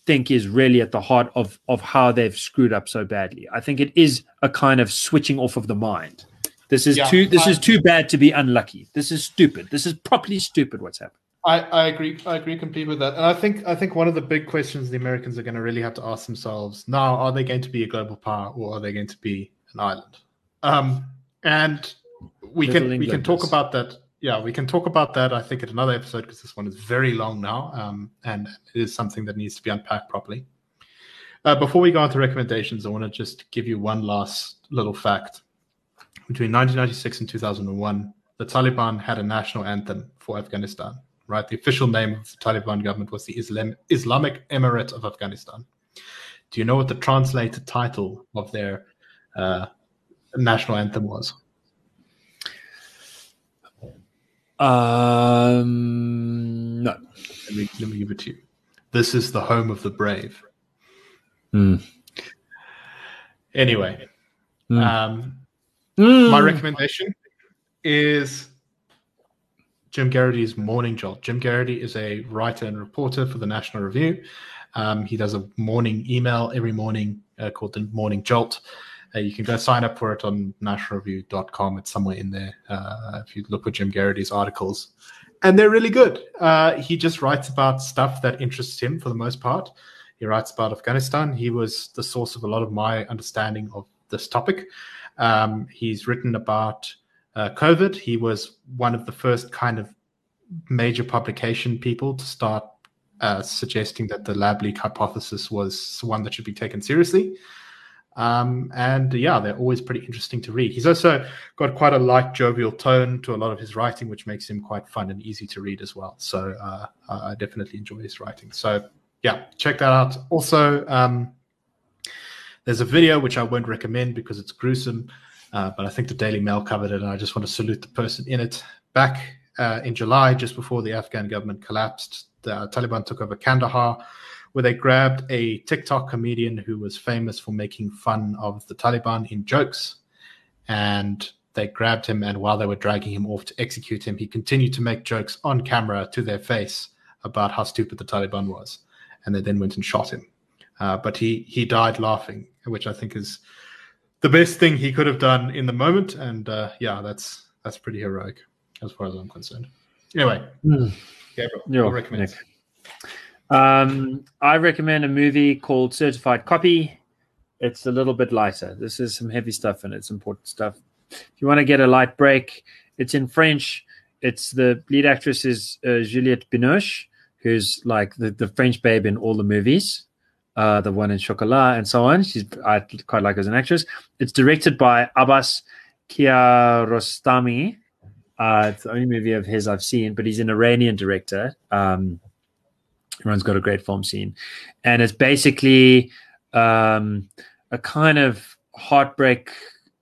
[SPEAKER 2] think is really at the heart of of how they've screwed up so badly. I think it is a kind of switching off of the mind. This is
[SPEAKER 1] Yeah,
[SPEAKER 2] too this
[SPEAKER 1] I-
[SPEAKER 2] is too bad to be unlucky. This is stupid. This is properly stupid. What's happened?
[SPEAKER 1] I, I agree. I agree completely with that. And I think I think one of the big questions the Americans are going to really have to ask themselves now: Are they going to be a global power, or are they going to be an island? Um, and we
[SPEAKER 2] Little
[SPEAKER 1] can we can talk
[SPEAKER 2] is.
[SPEAKER 1] about that. Yeah, we can talk about that. I think at another episode because this one is very long now, um, and it is something that needs to be unpacked properly. Uh, before we go on to recommendations, I want to just give you one last little fact. Between 1996 and 2001, the Taliban had a national anthem for Afghanistan. Right, the official name of the Taliban government was the Islam- Islamic Emirate of Afghanistan. Do you know what the translated title of their uh, national anthem was?
[SPEAKER 2] Um, no.
[SPEAKER 1] Let me, let me give it to you. This is the home of the brave.
[SPEAKER 2] Hmm.
[SPEAKER 1] Anyway,
[SPEAKER 2] Hmm.
[SPEAKER 1] um,
[SPEAKER 2] Mm.
[SPEAKER 1] my recommendation is Jim Geraghty's Morning Jolt. Jim Geraghty is a writer and reporter for the National Review. Um, he does a morning email every morning uh, called the Morning Jolt. Uh, you can go sign up for it on nationalreview.com. It's somewhere in there uh, if you look for Jim Geraghty's articles. And they're really good. Uh, he just writes about stuff that interests him for the most part. He writes about Afghanistan. He was the source of a lot of my understanding of this topic. Um, he's written about uh, COVID. He was one of the first kind of major publication people to start uh, suggesting that the lab leak hypothesis was one that should be taken seriously. Um, and yeah, they're always pretty interesting to read. He's also got quite a light, jovial tone to a lot of his writing, which makes him quite fun and easy to read as well. So uh, I definitely enjoy his writing. So yeah, check that out. Also, um, there's a video which I won't recommend because it's gruesome, uh, but I think the Daily Mail covered it, and I just want to salute the person in it. Back uh, in July, just before the Afghan government collapsed, the Taliban took over Kandahar, where they grabbed a TikTok comedian who was famous for making fun of the Taliban in jokes, and they grabbed him. And while they were dragging him off to execute him, he continued to make jokes on camera to their face about how stupid the Taliban was, and they then went and shot him. Uh, but he he died laughing, which I think is the best thing he could have done in the moment. And uh, yeah, that's that's pretty heroic as far as I'm concerned. Anyway, mm. Gabriel, recommend? Nick.
[SPEAKER 2] Um, I recommend a movie called Certified Copy. It's a little bit lighter. This is some heavy stuff and it's important stuff. If you want to get a light break, it's in French. It's the lead actress is uh, Juliette Binoche, who's like the, the French babe in all the movies, uh, the one in Chocolat and so on. She's I quite like her as an actress. It's directed by Abbas Kiarostami. Uh, it's the only movie of his I've seen, but he's an Iranian director. Um, everyone's got a great film scene, and it's basically um, a kind of heartbreak.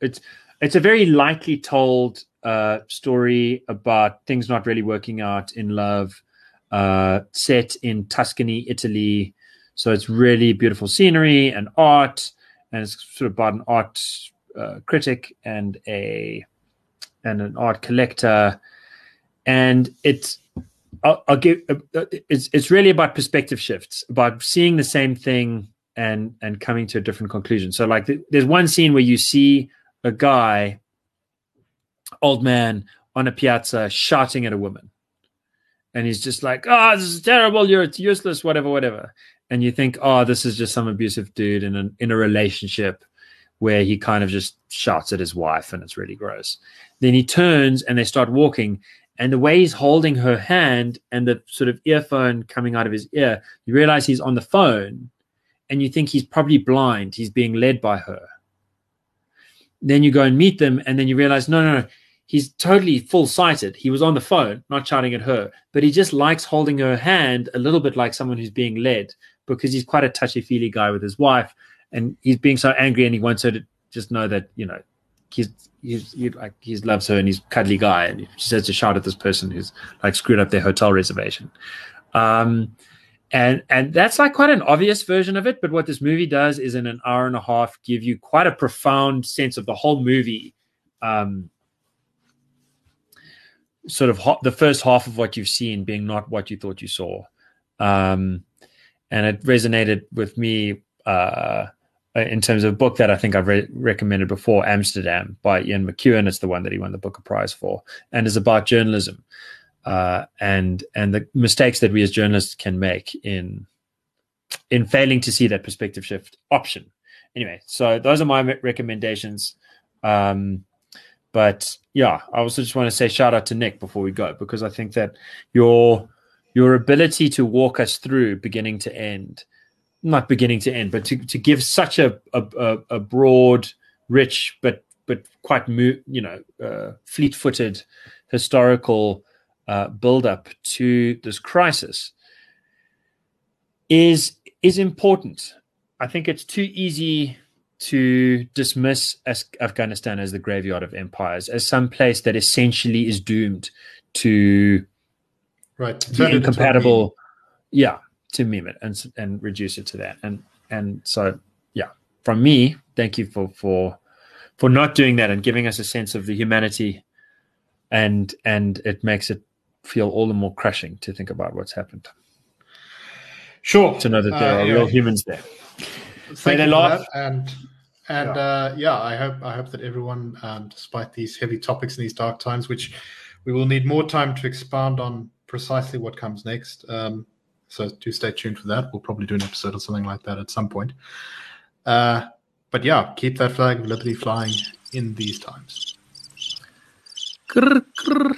[SPEAKER 2] It's it's a very lightly told uh, story about things not really working out in love, uh, set in Tuscany, Italy. So it's really beautiful scenery and art, and it's sort of about an art uh, critic and a and an art collector, and it's I'll, I'll give uh, it's it's really about perspective shifts, about seeing the same thing and and coming to a different conclusion. So like the, there's one scene where you see a guy, old man on a piazza shouting at a woman. And he's just like, oh, this is terrible. You're it's useless, whatever, whatever. And you think, oh, this is just some abusive dude in a, in a relationship where he kind of just shouts at his wife and it's really gross. Then he turns and they start walking. And the way he's holding her hand and the sort of earphone coming out of his ear, you realize he's on the phone and you think he's probably blind. He's being led by her then you go and meet them, and then you realize, no, no, no, he's totally full sighted. He was on the phone, not shouting at her, but he just likes holding her hand a little bit like someone who's being led because he's quite a touchy feely guy with his wife, and he's being so angry, and he wants her to just know that you know he's he's he, like he loves her and he's cuddly guy, and she says to shout at this person who's like screwed up their hotel reservation. Um, and and that's like quite an obvious version of it but what this movie does is in an hour and a half give you quite a profound sense of the whole movie um, sort of ho- the first half of what you've seen being not what you thought you saw um, and it resonated with me uh, in terms of a book that I think I've re- recommended before, Amsterdam by Ian McEwan. It's the one that he won the Booker Prize for, and is about journalism uh, and and the mistakes that we as journalists can make in in failing to see that perspective shift option. Anyway, so those are my recommendations. Um, but yeah, I also just want to say shout out to Nick before we go because I think that your your ability to walk us through beginning to end, not beginning to end, but to, to give such a, a, a broad, rich, but but quite you know uh, fleet-footed historical uh, build up to this crisis is is important. I think it's too easy to dismiss as Afghanistan as the graveyard of empires, as some place that essentially is doomed to
[SPEAKER 1] right
[SPEAKER 2] be incompatible. Yeah, to meme it and and reduce it to that. And and so yeah, from me, thank you for for for not doing that and giving us a sense of the humanity and and it makes it feel all the more crushing to think about what's happened.
[SPEAKER 1] Sure.
[SPEAKER 2] To know that there uh, are real humans there.
[SPEAKER 1] Thank you for that. And and yeah. Uh, yeah, I hope I hope that everyone, um, despite these heavy topics in these dark times, which we will need more time to expound on precisely what comes next. Um, so do stay tuned for that. We'll probably do an episode or something like that at some point. Uh, but yeah, keep that flag of liberty flying in these times. Grr, grr.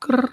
[SPEAKER 1] Grr.